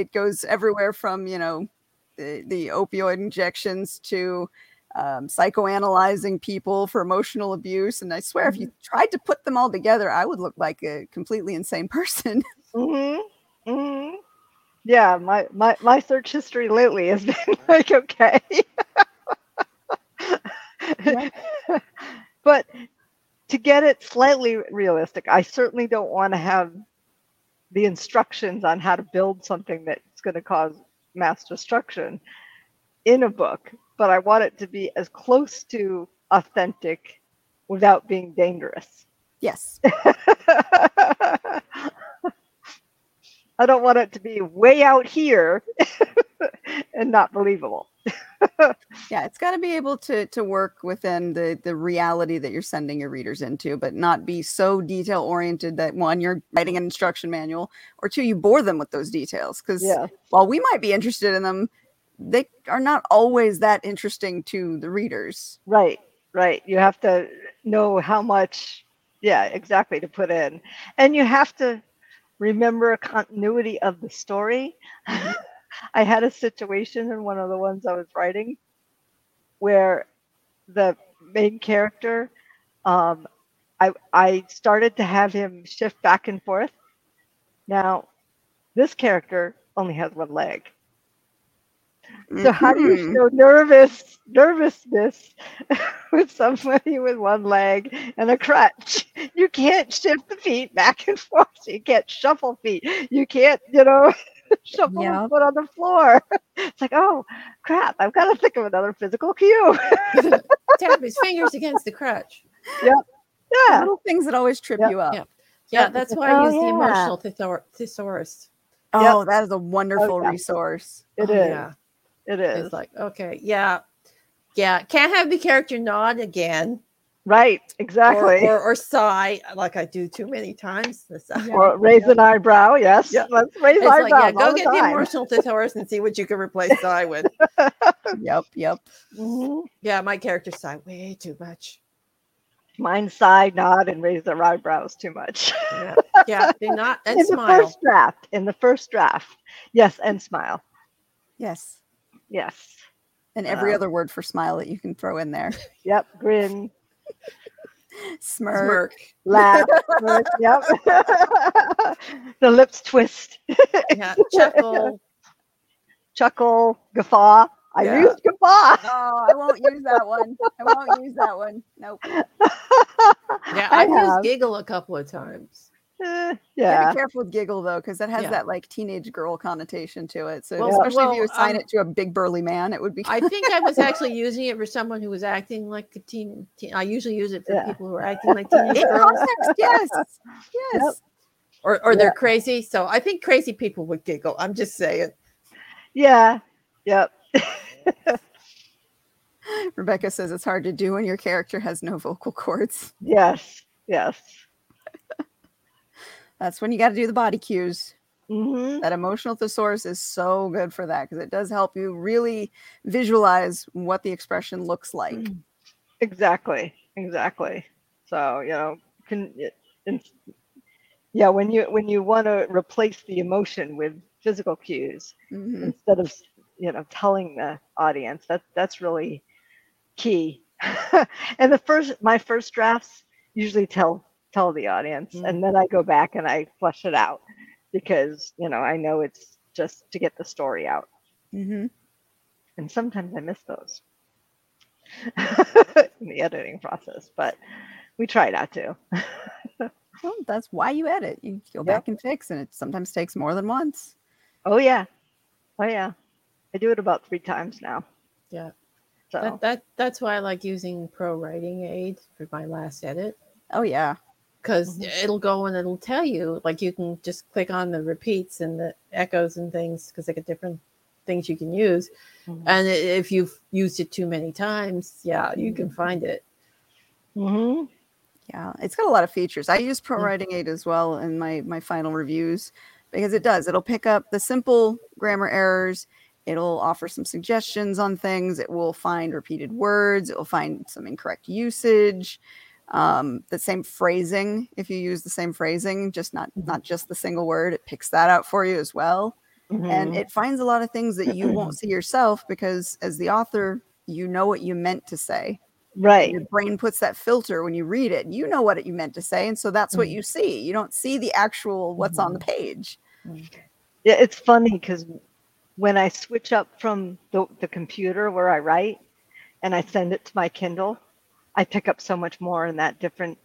it goes everywhere from you know the, the opioid injections to um, psychoanalyzing people for emotional abuse. And i swear if you tried to put them all together i would look like a completely insane <laughs> person. Hmm hmm Yeah, my, my my search history lately has <laughs> been like okay. <laughs> but to get it slightly realistic, I certainly don't want to have the instructions on how to build something that's going to cause mass destruction in a book, but I want it to be as close to authentic without being dangerous. yes <laughs> I don't want it to be way out here <laughs> and not believable. <laughs> yeah it's got to be able to to work within the the reality that you're sending your readers into but not be so detail oriented that one you're writing an instruction manual or two you bore them with those details because Yeah. while we might be interested in them they are not always that interesting to the readers Right, right. You have to know how much, yeah, exactly, to put in. And you have to remember a continuity of the story. <laughs> I had a situation in one of the ones I was writing where the main character, um, I I started to have him shift back and forth. Now, this character only has one leg. So how do you Mhm. show nervous nervousness <laughs> with somebody with one leg and a crutch? You can't shift the feet back and <laughs> forth. You can't shuffle feet. You can't, you know, <laughs> shuffle Yep. a foot on the floor. It's like, oh crap! I've got to think of another physical cue. Tap his fingers against the crutch. Yep. yeah, Little things that always trip Yep. you up. Yeah. Yeah, Yep. that's why I Oh, use the yeah. emotional thesor- thesaurus. Oh, that is a wonderful yeah. resource. it Oh, is. Yeah. It is. It's like, okay, yeah. Yeah. Can't have the character nod again. right. Exactly. or, or sigh like I do too many times. The sigh. Yeah. Or <laughs> raise an eyebrow. Yes. Yeah. Let's raise It's like, eyebrows yeah, go the get the time. emotional thesaurus and see what you can replace sigh with. <laughs> Yep, yep. Mhm. Yeah, my character sigh way too much. Mine sigh, nod, and raise their eyebrows too much. Yeah, <laughs> yeah, they not and in smile. the first draft. In the first draft. Yes, and smile. Yes. Yes. And every Wow. other word for smile that you can throw in there. <laughs> Yep. Grin. Smirk. Smirk. Laugh. <laughs> smirk, yep. <laughs> the lips twist. Yeah, chuckle. Chuckle. Guffaw. I Yeah. used guffaw. Oh, I won't use that one. I won't use that one. Nope. Yeah, I I've used giggle a couple of times. Eh, Yeah. yeah. Be careful with giggle though, because that has Yeah. that like teenage girl connotation to it. So Well, especially if you assign um, it to a big burly man, it would be. I think I was actually using it for someone who was acting like a teen. teen I usually use it for Yeah. people who are acting like <laughs> teenage in girls context, yes, yes. or, or they're crazy. So I think crazy people would giggle. I'm just saying. Yeah. Yep. <laughs> Rebecca says it's hard to do when your character has no vocal cords. Yes. Yes. That's when you got to do the body cues. hmm That emotional thesaurus is so good for that because it does help you really visualize what the expression looks like. Exactly. Exactly. So you know, can yeah, when you when you want to replace the emotion with physical cues Mhm. instead of you know telling the audience, that that's really key. <laughs> and the first my first drafts usually tell tell the audience, Mm. and then I go back and I flesh it out because you know I know it's just to get the story out. Mhm. and sometimes I miss those <laughs> in the editing process, but we try not to. <laughs> Well, that's why you edit. You go Yep. back and fix, and it sometimes takes more than once. Oh yeah, oh yeah, I do it about three times now. Yeah. So That, that that's why I like using Pro Writing Aid for my last edit Oh yeah. Because Mhm. it'll go and it'll tell you like you can just click on the repeats and the echoes and things because they get different things you can use. Mhm. And if you've used it too many times, yeah, you can find it. mm-hmm. Yeah, it's got a lot of features. I use Pro Mm. Writing Aid as well in my my final reviews because it does. It'll pick up the simple grammar errors. It'll offer some suggestions on things. It will find repeated words. It will find some incorrect usage. Um, the same phrasing, if you use the same phrasing, just not not just the single word, it picks that out for you as well. And Mhm. it finds a lot of things that you won't <clears throat> see yourself because as the author, you know what you meant to say right, your brain puts that filter when you read it. You know what it, you meant to say, and so that's what Mhm. you see. You don't see the actual what's on the page. yeah, it's funny because when I switch up from the, the computer where I write and I send it to my Kindle, I pick up so much more in that different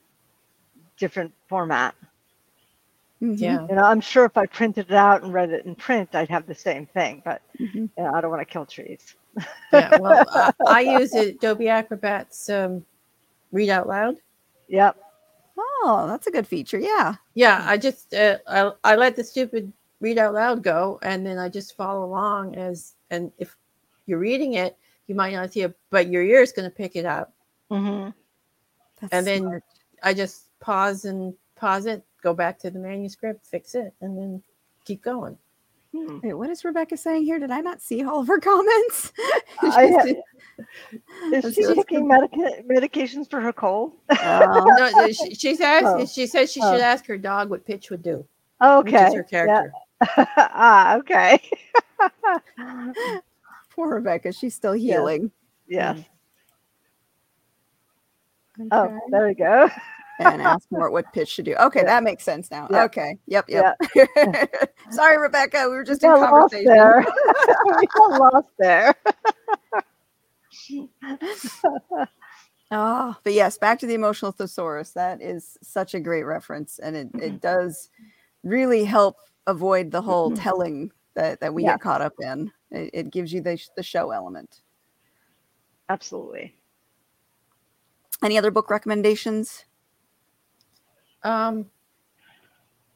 different format. Mhm, Yeah. You know, I'm sure if I printed it out and read it in print, I'd have the same thing, but mhm. you know, I don't want to kill trees. Yeah. Well, <laughs> I, I use Adobe Acrobat's um, read out loud. Yep. Oh, that's a good feature. Yeah. Yeah, I just uh, I, I let the stupid read out loud go, and then I just follow along as and if you're reading it, you might not see it, but your ear is going to pick it up. Hmm That's And then- smart. I just pause and pause it, go back to the manuscript, fix it, and then keep going. Hmm. Wait, what is Rebecca saying here? Did I not see all of her <laughs> comments? <laughs> I ha- She's- Is That's she taking medica- medications for her cold? Oh, No, no, she, she's asked. Oh. She says she Oh. should ask her dog what pitch would do. which Okay. is her character. Yeah. <laughs> ah, okay. Poor Rebecca. She's still healing. Yeah. healing. Yes. Okay. Oh, there we go. <laughs> and ask <laughs> more what pitch to do. Okay, Yeah. that makes sense now. Yeah. Okay. Yep. Yep. <laughs> Sorry, Rebecca. We were just We in lost conversation. there. we got lost there. Oh, but yes, back to the emotional thesaurus. That is such a great reference, and it, it mm-hmm. does really help avoid the whole mm-hmm. telling that, that we Yeah. get caught up in. It, it gives you the, the show element. Absolutely. Any other book recommendations? Um,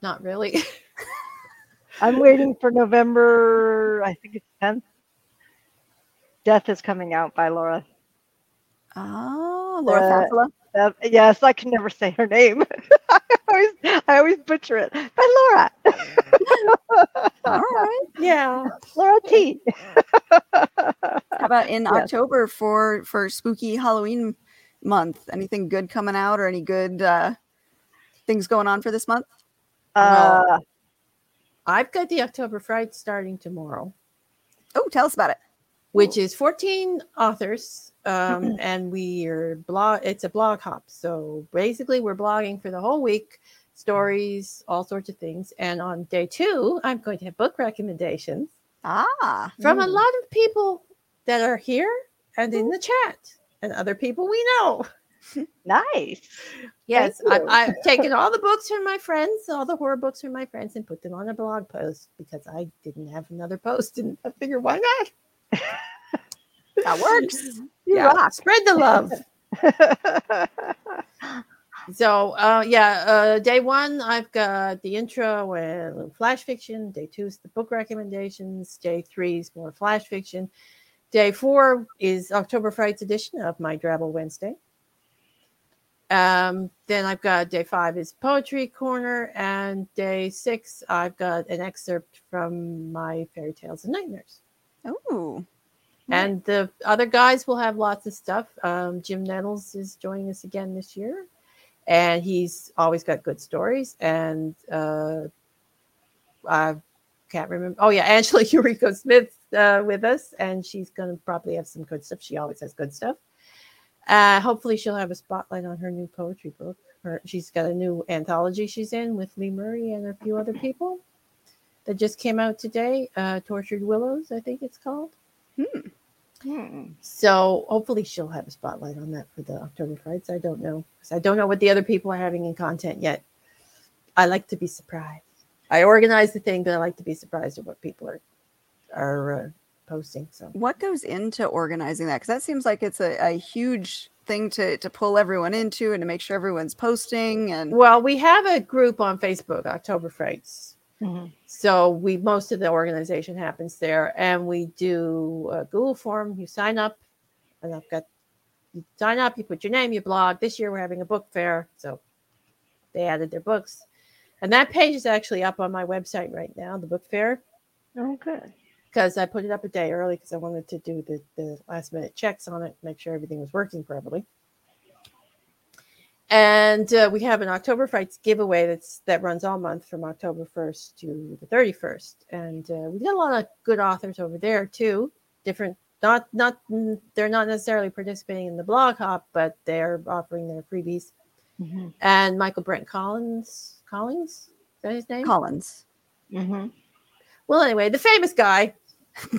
not really. <laughs> I'm waiting for November, I think it's 10th. Death is coming out by Laura. Oh, Laura Uh, Fafula. Uh, yes, I can never say her name. <laughs> I, always, I always butcher it. By Laura. <laughs> All right. yeah. Laura T. How about in Yes. October for for spooky Halloween month? Anything good coming out, or any good uh, things going on for this month? Uh, I've got the October Fright starting tomorrow, Oh, tell us about it. which is 14 authors. Um, <clears throat> and we're blog, it's a blog hop. So basically, we're blogging for the whole week, stories, all sorts of things. And on day two, I'm going to have book recommendations Ah, from a Mm. lot of people that are here and in the chat and other people we know. <laughs> nice. Yes, I, I've taken all the books from my friends, all the horror books from my friends, and put them on a blog post because I didn't have another post, and I figured why not? <laughs> that works. You yeah, rock. spread the love. <laughs> so, uh, yeah, uh, day one I've got the intro and flash fiction. Day two is the book recommendations. Day three is more flash fiction. Day four is October Frights edition of my Drabble Wednesday. Um, then I've got day five is poetry corner, and day six I've got an excerpt from my fairy tales and nightmares. Oh, And the other guys will have lots of stuff. Um, Jim Nettles is joining us again this year, and he's always got good stories. And uh, I can't remember. Oh yeah, <laughs> Angela Yuriko Smith uh, with us, and she's going to probably have some good stuff. She always has good stuff. Uh, hopefully, she'll have a spotlight on her new poetry book. Her, she's got a new anthology she's in with Lee Murray and a few other people that just came out today. Uh, Tortured Willows, I think it's called. Hmm. So hopefully she'll have a spotlight on that for the October Frights. I don't know. 'cause I don't know what the other people are having in content yet. I like to be surprised. I organize the thing, but I like to be surprised at what people are are uh, posting. So what goes into organizing that? Because that seems like it's a, a huge thing to to pull everyone into and to make sure everyone's posting. And well, we have a group on Facebook, October Frights. Mhm. So we most of the organization happens there, and we do a Google form. You sign up, and I've got you sign up. You put your name, your blog. This year we're having a book fair, so they added their books, and that page is actually up on my website right now. The book fair Oh, good. Because I put it up a day early because I wanted to do the, the last minute checks on it, make sure everything was working properly. And uh, we have an October Frights giveaway that's that runs all month from October 1st to the 31st. And uh, we got a lot of good authors over there too. Different, not not mm, they're not necessarily participating in the blog hop, but they're offering their freebies. Mhm. And Michael Brent Collins, Collins, is that his name? Collins. Mhm. Well, anyway, the famous guy. <laughs>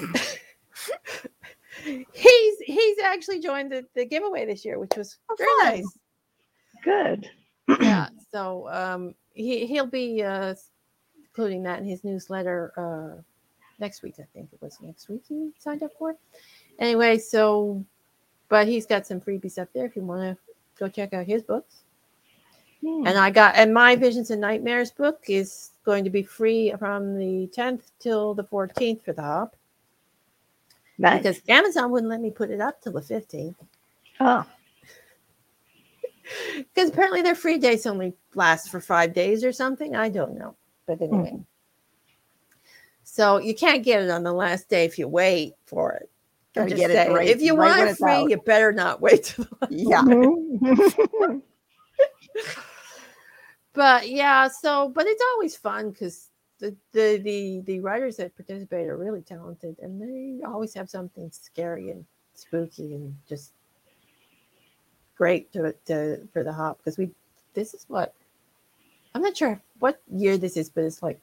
he's he's actually joined the, the giveaway this year, which was Oh, very fun. nice. Good. Yeah. <clears throat> So um, he he'll be uh, including that in his newsletter uh, next week. I think it was next week he signed up for. Anyway, so but he's got some freebies up there if you want to go check out his books. Hmm. And I got and my Visions and Nightmares book is going to be free from the 10th till the 14th for the hop nice. because Amazon wouldn't let me put it up till the 15th oh, <laughs> because apparently their free days only last for five days or something. I don't know, but anyway. So you can't get it on the last day if you wait for it. I'm just get it saying, right- if you right want it free, out. you better not wait till the Yeah. <laughs> <laughs> But yeah, so but it's always fun because the, the the the writers that participate are really talented, and they always have something scary and spooky and just great to to for the hop because we this is what I'm not sure what year this is, but it's like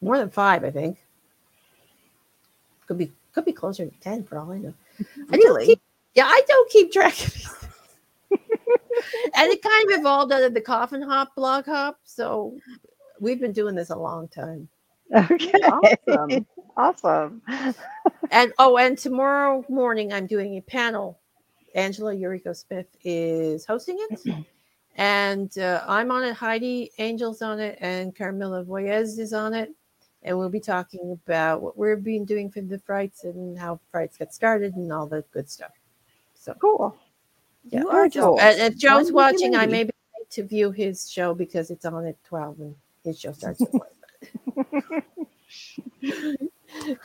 more than five, I think. Could be could be closer to ten for all I know. <laughs> I don't Really? keep, yeah, I don't keep track of these. <laughs> and it kind of evolved out of the coffin hop blog hop. So we've been doing this a long time. Okay. Awesome. awesome. <laughs> And oh, and tomorrow morning I'm doing a panel. Angela Yuriko Smith is hosting it. And uh, I'm on it. Heidi Angell's on it, and Carmilla Voiez is on it. And we'll be talking about what we've been doing for the frights and how frights got started and all the good stuff. So Cool. Yeah. You are just Cool. And if Joe's watching, I may be late to view his show because it's on at 12 and his show starts at 1. <laughs>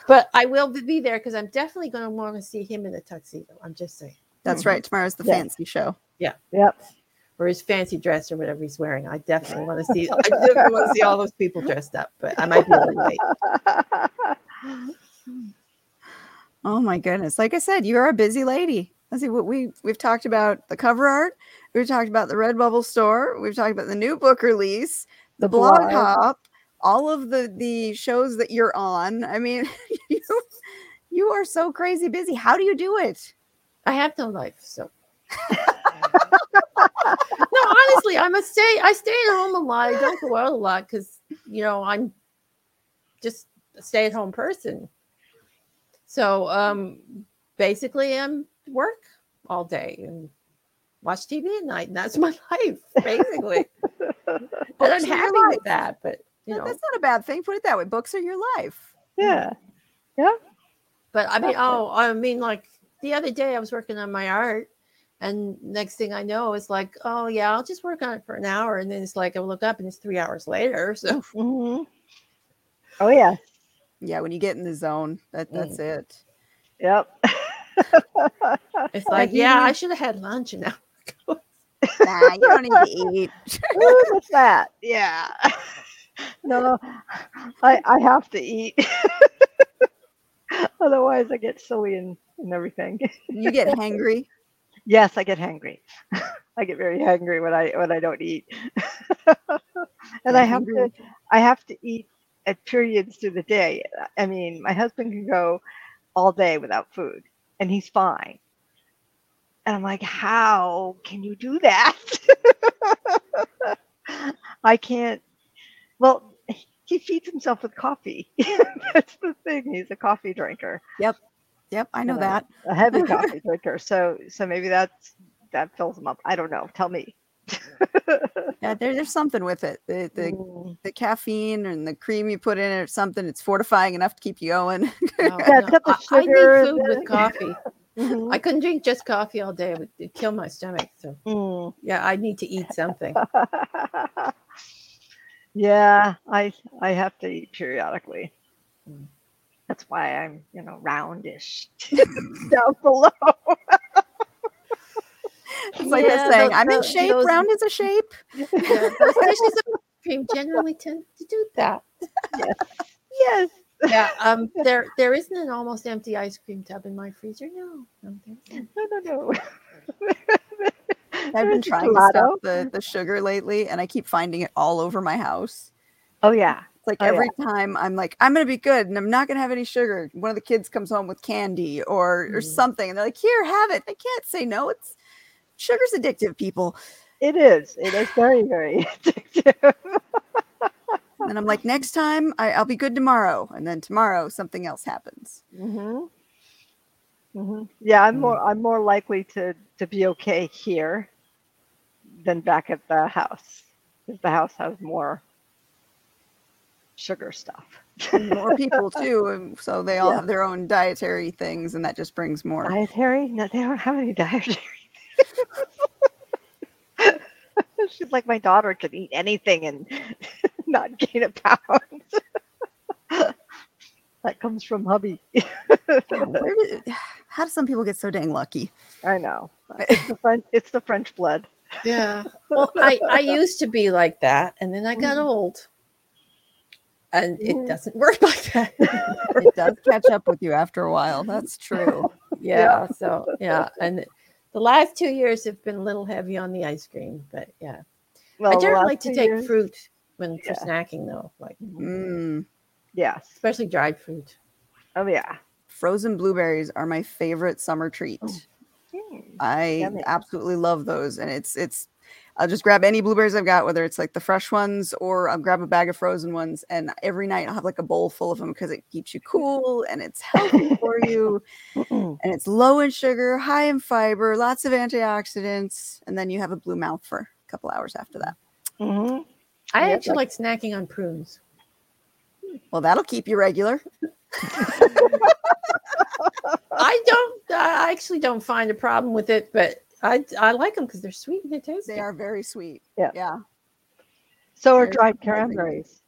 but I will be there because I'm definitely going to want to see him in a tuxedo. I'm just saying. That's mm-hmm. right. Tomorrow's the Yeah. fancy show. Yeah. Yep. Or his fancy dress or whatever he's wearing. I definitely want to see I definitely want to see all those people dressed up, but I might be a little late. <laughs> Oh my goodness. Like I said, you're a busy lady. Let's see what we we've talked about the cover art, we've talked about the Redbubble store, we've talked about the new book release, the, The blog, blog. hop, all of the the shows that you're on. I mean, <laughs> you you are so crazy busy. How do you do it? I have no life, so no, honestly, I'm a stay. I stay at home a lot. I don't go out a lot because you know I'm just a stay-at-home person. So um, basically, I'm work all day and watch TV at night, and that's <laughs> my life basically. <laughs> and I'm Books are your happy with that, but you know, that's not a bad thing. Put it that way. Books are your life. yeah. Yeah. But I mean, That's it. oh, I mean, like the other day I was working on my art, and next thing I know, it's like, oh yeah, I'll just work on it for an hour, and then it's like I look up and it's three hours later. <laughs> So hmm Oh yeah. Yeah, when you get in the zone, that that's it. Yep. It's Like, yeah, I should have had lunch an hour ago. Nah, you don't need to eat. <laughs> Ooh, What's that? <laughs> Yeah. no, <laughs> I I have to eat. Otherwise, I get silly and, and everything. You get hangry. Yes, I get hangry. I get very hangry when I when I don't eat. and I have to I have to eat at periods through the day. I mean, my husband can go all day without food and he's fine. And I'm like, how can you do that? <laughs> I can't. Well, he feeds himself with coffee. <laughs> That's the thing. He's a coffee drinker Yep, Yep. I know know, that. a heavy <laughs> coffee drinker. So so maybe that's that fills him up. I don't know. Tell me. <laughs> Yeah, there, there's something with it. The the, Mm. the caffeine and the cream you put in it or something. It's fortifying enough to keep you going. <laughs> No, Yeah, no, except I, I need food the- with <laughs> coffee. Mhm. I couldn't drink just coffee all day; it would it'd kill my stomach. So Mm. yeah, I need to eat something. yeah, I I have to eat periodically. Mm. That's why I'm you know roundish down below. <laughs> It's like Yeah, that saying, tho- "I'm in shape. those- Round is a shape." <laughs> Yeah, <laughs> those dishes of cream generally tend to do that. yes. Yeah, um, there there isn't an almost empty ice cream tub in my freezer. No, no. No, no, no. I've been trying to stop the, the sugar lately, and I keep finding it all over my house. Oh yeah. It's like Oh, yeah. every time I'm like, I'm gonna be good, and I'm not gonna have any sugar. One of the kids comes home with candy or or Mm. something, and they're like, "Here, have it." I can't say no. It's sugar's addictive, people. It is. It is very, very <laughs> addictive. And I'm like, next time I, I'll be good tomorrow, and then tomorrow something else happens. Mm-hmm. Mm-hmm. Yeah, I'm more I'm more likely to to be okay here than back at the house because the house has more sugar stuff. More people <laughs> too, so they all Yeah. have their own dietary things, and that just brings more. Dietary? No, they don't have any dietary. She's like my daughter can eat anything and <laughs> not gain a pound. <laughs> that comes from hubby. God, where did, how do some people get so dang lucky? I know. <laughs> It's the French. It's the French blood. Yeah. Well, I, I used to be like that, and then I got old. And it Mhm. doesn't work like that. It does catch up with you after a while. That's true. yeah. So, yeah. And the last two years have been a little heavy on the ice cream, but yeah. Well, I the generally like to take years- fruit when for snacking, though, like Mm. Yes. especially dried fruit. Oh yeah. Frozen blueberries are my favorite summer treat. Hmm. I Yummy. absolutely love those, and it's it's. I'll just grab any blueberries I've got, whether it's like the fresh ones or I'll grab a bag of frozen ones, and every night I'll have like a bowl full of them because it keeps you cool and it's healthy for you, <laughs> and it's low in sugar, high in fiber, lots of antioxidants, and then you have a blue mouth for a couple hours after that. hmm I Yeah, actually like snacking on prunes. Well, that'll keep you regular. <laughs> I don't, I actually don't find a problem with it, but I, I like them because they're sweet and they taste They are very sweet. Yeah. Yeah. So are dried cranberries.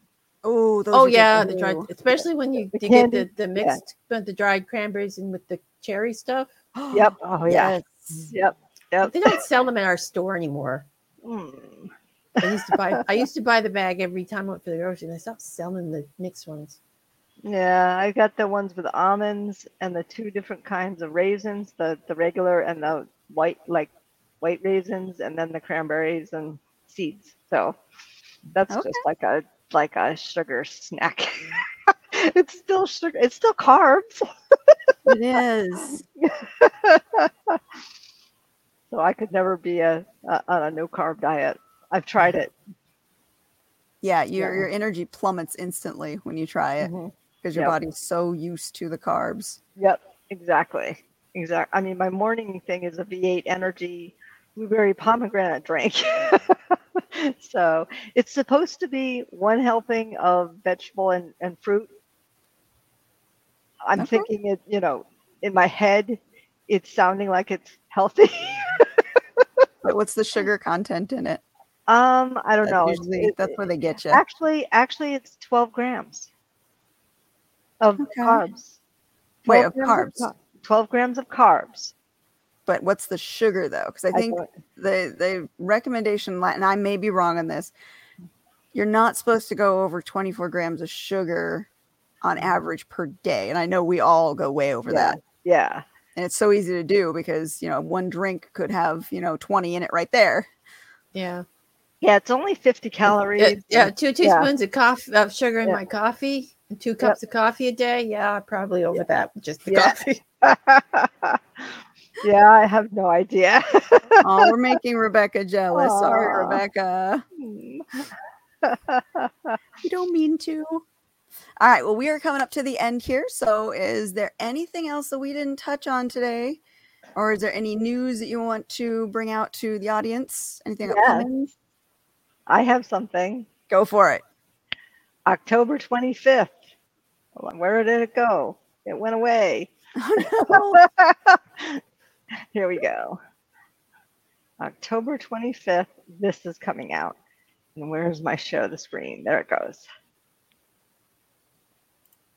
Oh, those Oh are good yeah, the dried, especially when you, The you get the, the mixed, but the dried cranberries in with the cherry stuff. <gasps> Yep. Oh yeah. Yes. Yep. Yep. They don't sell them at our store anymore. Mm. I used to buy, I used to buy the bag every time I went for the grocery, and they stopped selling the mixed ones. Yeah, I got the ones with almonds and the two different kinds of raisins, the the regular and the white like white raisins and then the cranberries and seeds. So that's Okay. just like a like a sugar snack. <laughs> it's still sugar. It's still carbs. It is. <laughs> so I could never be a, a on a no carb diet. I've tried it. Yeah, your Yeah. your energy plummets instantly when you try it Mhm. because your Yep. body's so used to the carbs. Yep, exactly. Exact. I mean, my morning thing is a V8 Energy blueberry pomegranate drink. <laughs> so it's supposed to be one helping of vegetable and, and fruit. I'm Okay. thinking it, you know, in my head, it's sounding like it's healthy. <laughs> But what's the sugar content in it? um, I don't That's know. Usually it- that's where they get you. actually, actually, it's 12 grams of Okay. carbs. Wait, 12 of carbs. Car- 12 grams of carbs. But what's the sugar though? Because I think don't- the the recommendation, and I may be wrong on this, you're not supposed to go over 24 grams of sugar on average per day. And I know we all go way over Yeah. that. yeah. And it's so easy to do because you know one drink could have you know 20 in it right there. Yeah. Yeah, it's only 50 calories. Yeah, yeah, two Yeah. teaspoons of coffee of sugar in Yeah. my coffee and two cups of coffee a day. Yeah, probably over that just the Yeah. coffee. <laughs> yeah, I have no idea. <laughs> Oh, we're making Rebecca jealous. Sorry, Rebecca. <laughs> You don't mean to. All right. Well, we are coming up to the end here. So, is there anything else that we didn't touch on today? Or is there any news that you want to bring out to the audience? Anything Yes. upcoming? I have something. Go for it. October 25th. Where did it go? It went away. Oh, no. <laughs> Here we go. October 25th. This is coming out. And where's my show the screen? There it goes.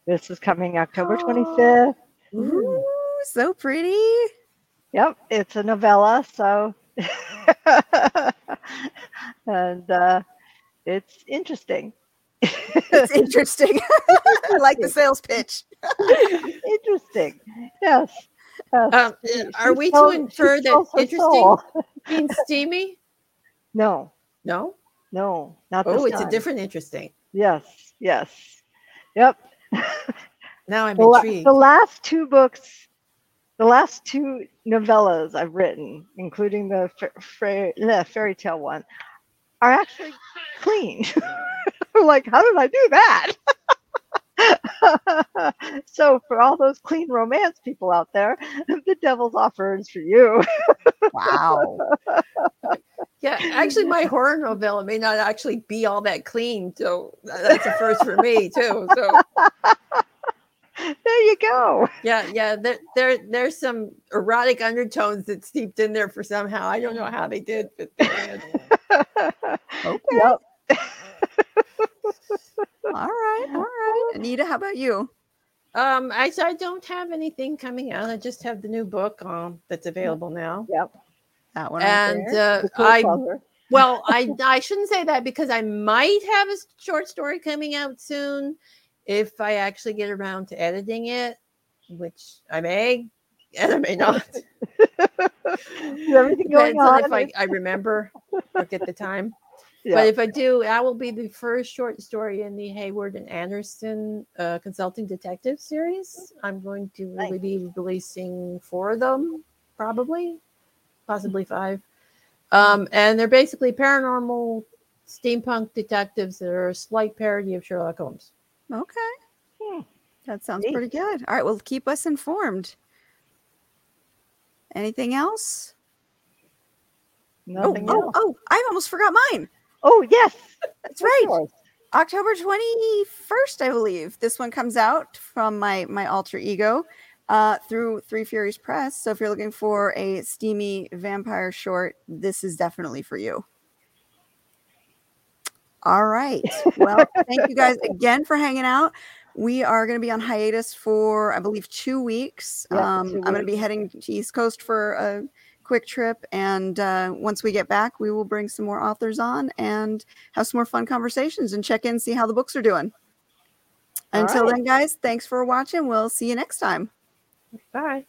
This is coming October 25th. Ooh, so pretty. Yep, it's a novella, so <laughs> and uh, it's interesting. It's interesting. <laughs> I like the sales pitch. interesting. Yes. yes. Um, are she we to sells- infer that sells interesting soul. <laughs> means steamy? No, No. no, not Oh, this it's a different interesting. Yes, yes. Yep. Now I'm the, la- intrigued. the last two books, the last two novellas I've written, including the fa- fra- the fairy tale one, are actually clean. <laughs> I'm like, how did I do that? <laughs> so for all those clean romance people out there, <laughs> the devil's offer is for you. Wow. <laughs> Yeah, actually, my horror novella may not actually be all that clean, so that's a first for me too. So there you go. yeah, yeah, there, there, there's some erotic undertones that steeped in there for somehow. I don't know how they did, but they did. Oh, okay. Yep. All right. <laughs> All right. Anita, how about you? Um, actually, I don't have anything coming out. I just have the new book um that's available now. Yep. That one. right and there. uh, cool I color. well, I <laughs> I shouldn't say that because I might have a short story coming out soon if I actually get around to editing it, which I may and I may not. <laughs> Is everything going Depends on on? if I, I remember or get the time. Yeah. But if I do, that will be the first short story in the Hayward and Anderson uh, Consulting Detective series. I'm going to Nice. really be releasing four of them, probably, possibly five. Um, and they're basically paranormal steampunk detectives that are a slight parody of Sherlock Holmes. Okay. Hmm. That sounds Neat. pretty good. All right. Well, keep us informed. Anything else? Nothing oh, else. oh, oh, I almost forgot mine. Oh, yes. That's right. October 21st, I believe. This one comes out from my my alter ego uh, through Three Furies Press. So if you're looking for a steamy vampire short, this is definitely for you. All right. Well, thank you guys <laughs> again for hanging out. We are going to be on hiatus for, I believe, two weeks. Yeah, um, two I'm going to be heading to East Coast for a quick trip. And uh, once we get back, we will bring some more authors on and have some more fun conversations and check in, see how the books are doing. All Until right. then, guys, thanks for watching. We'll see you next time. Bye.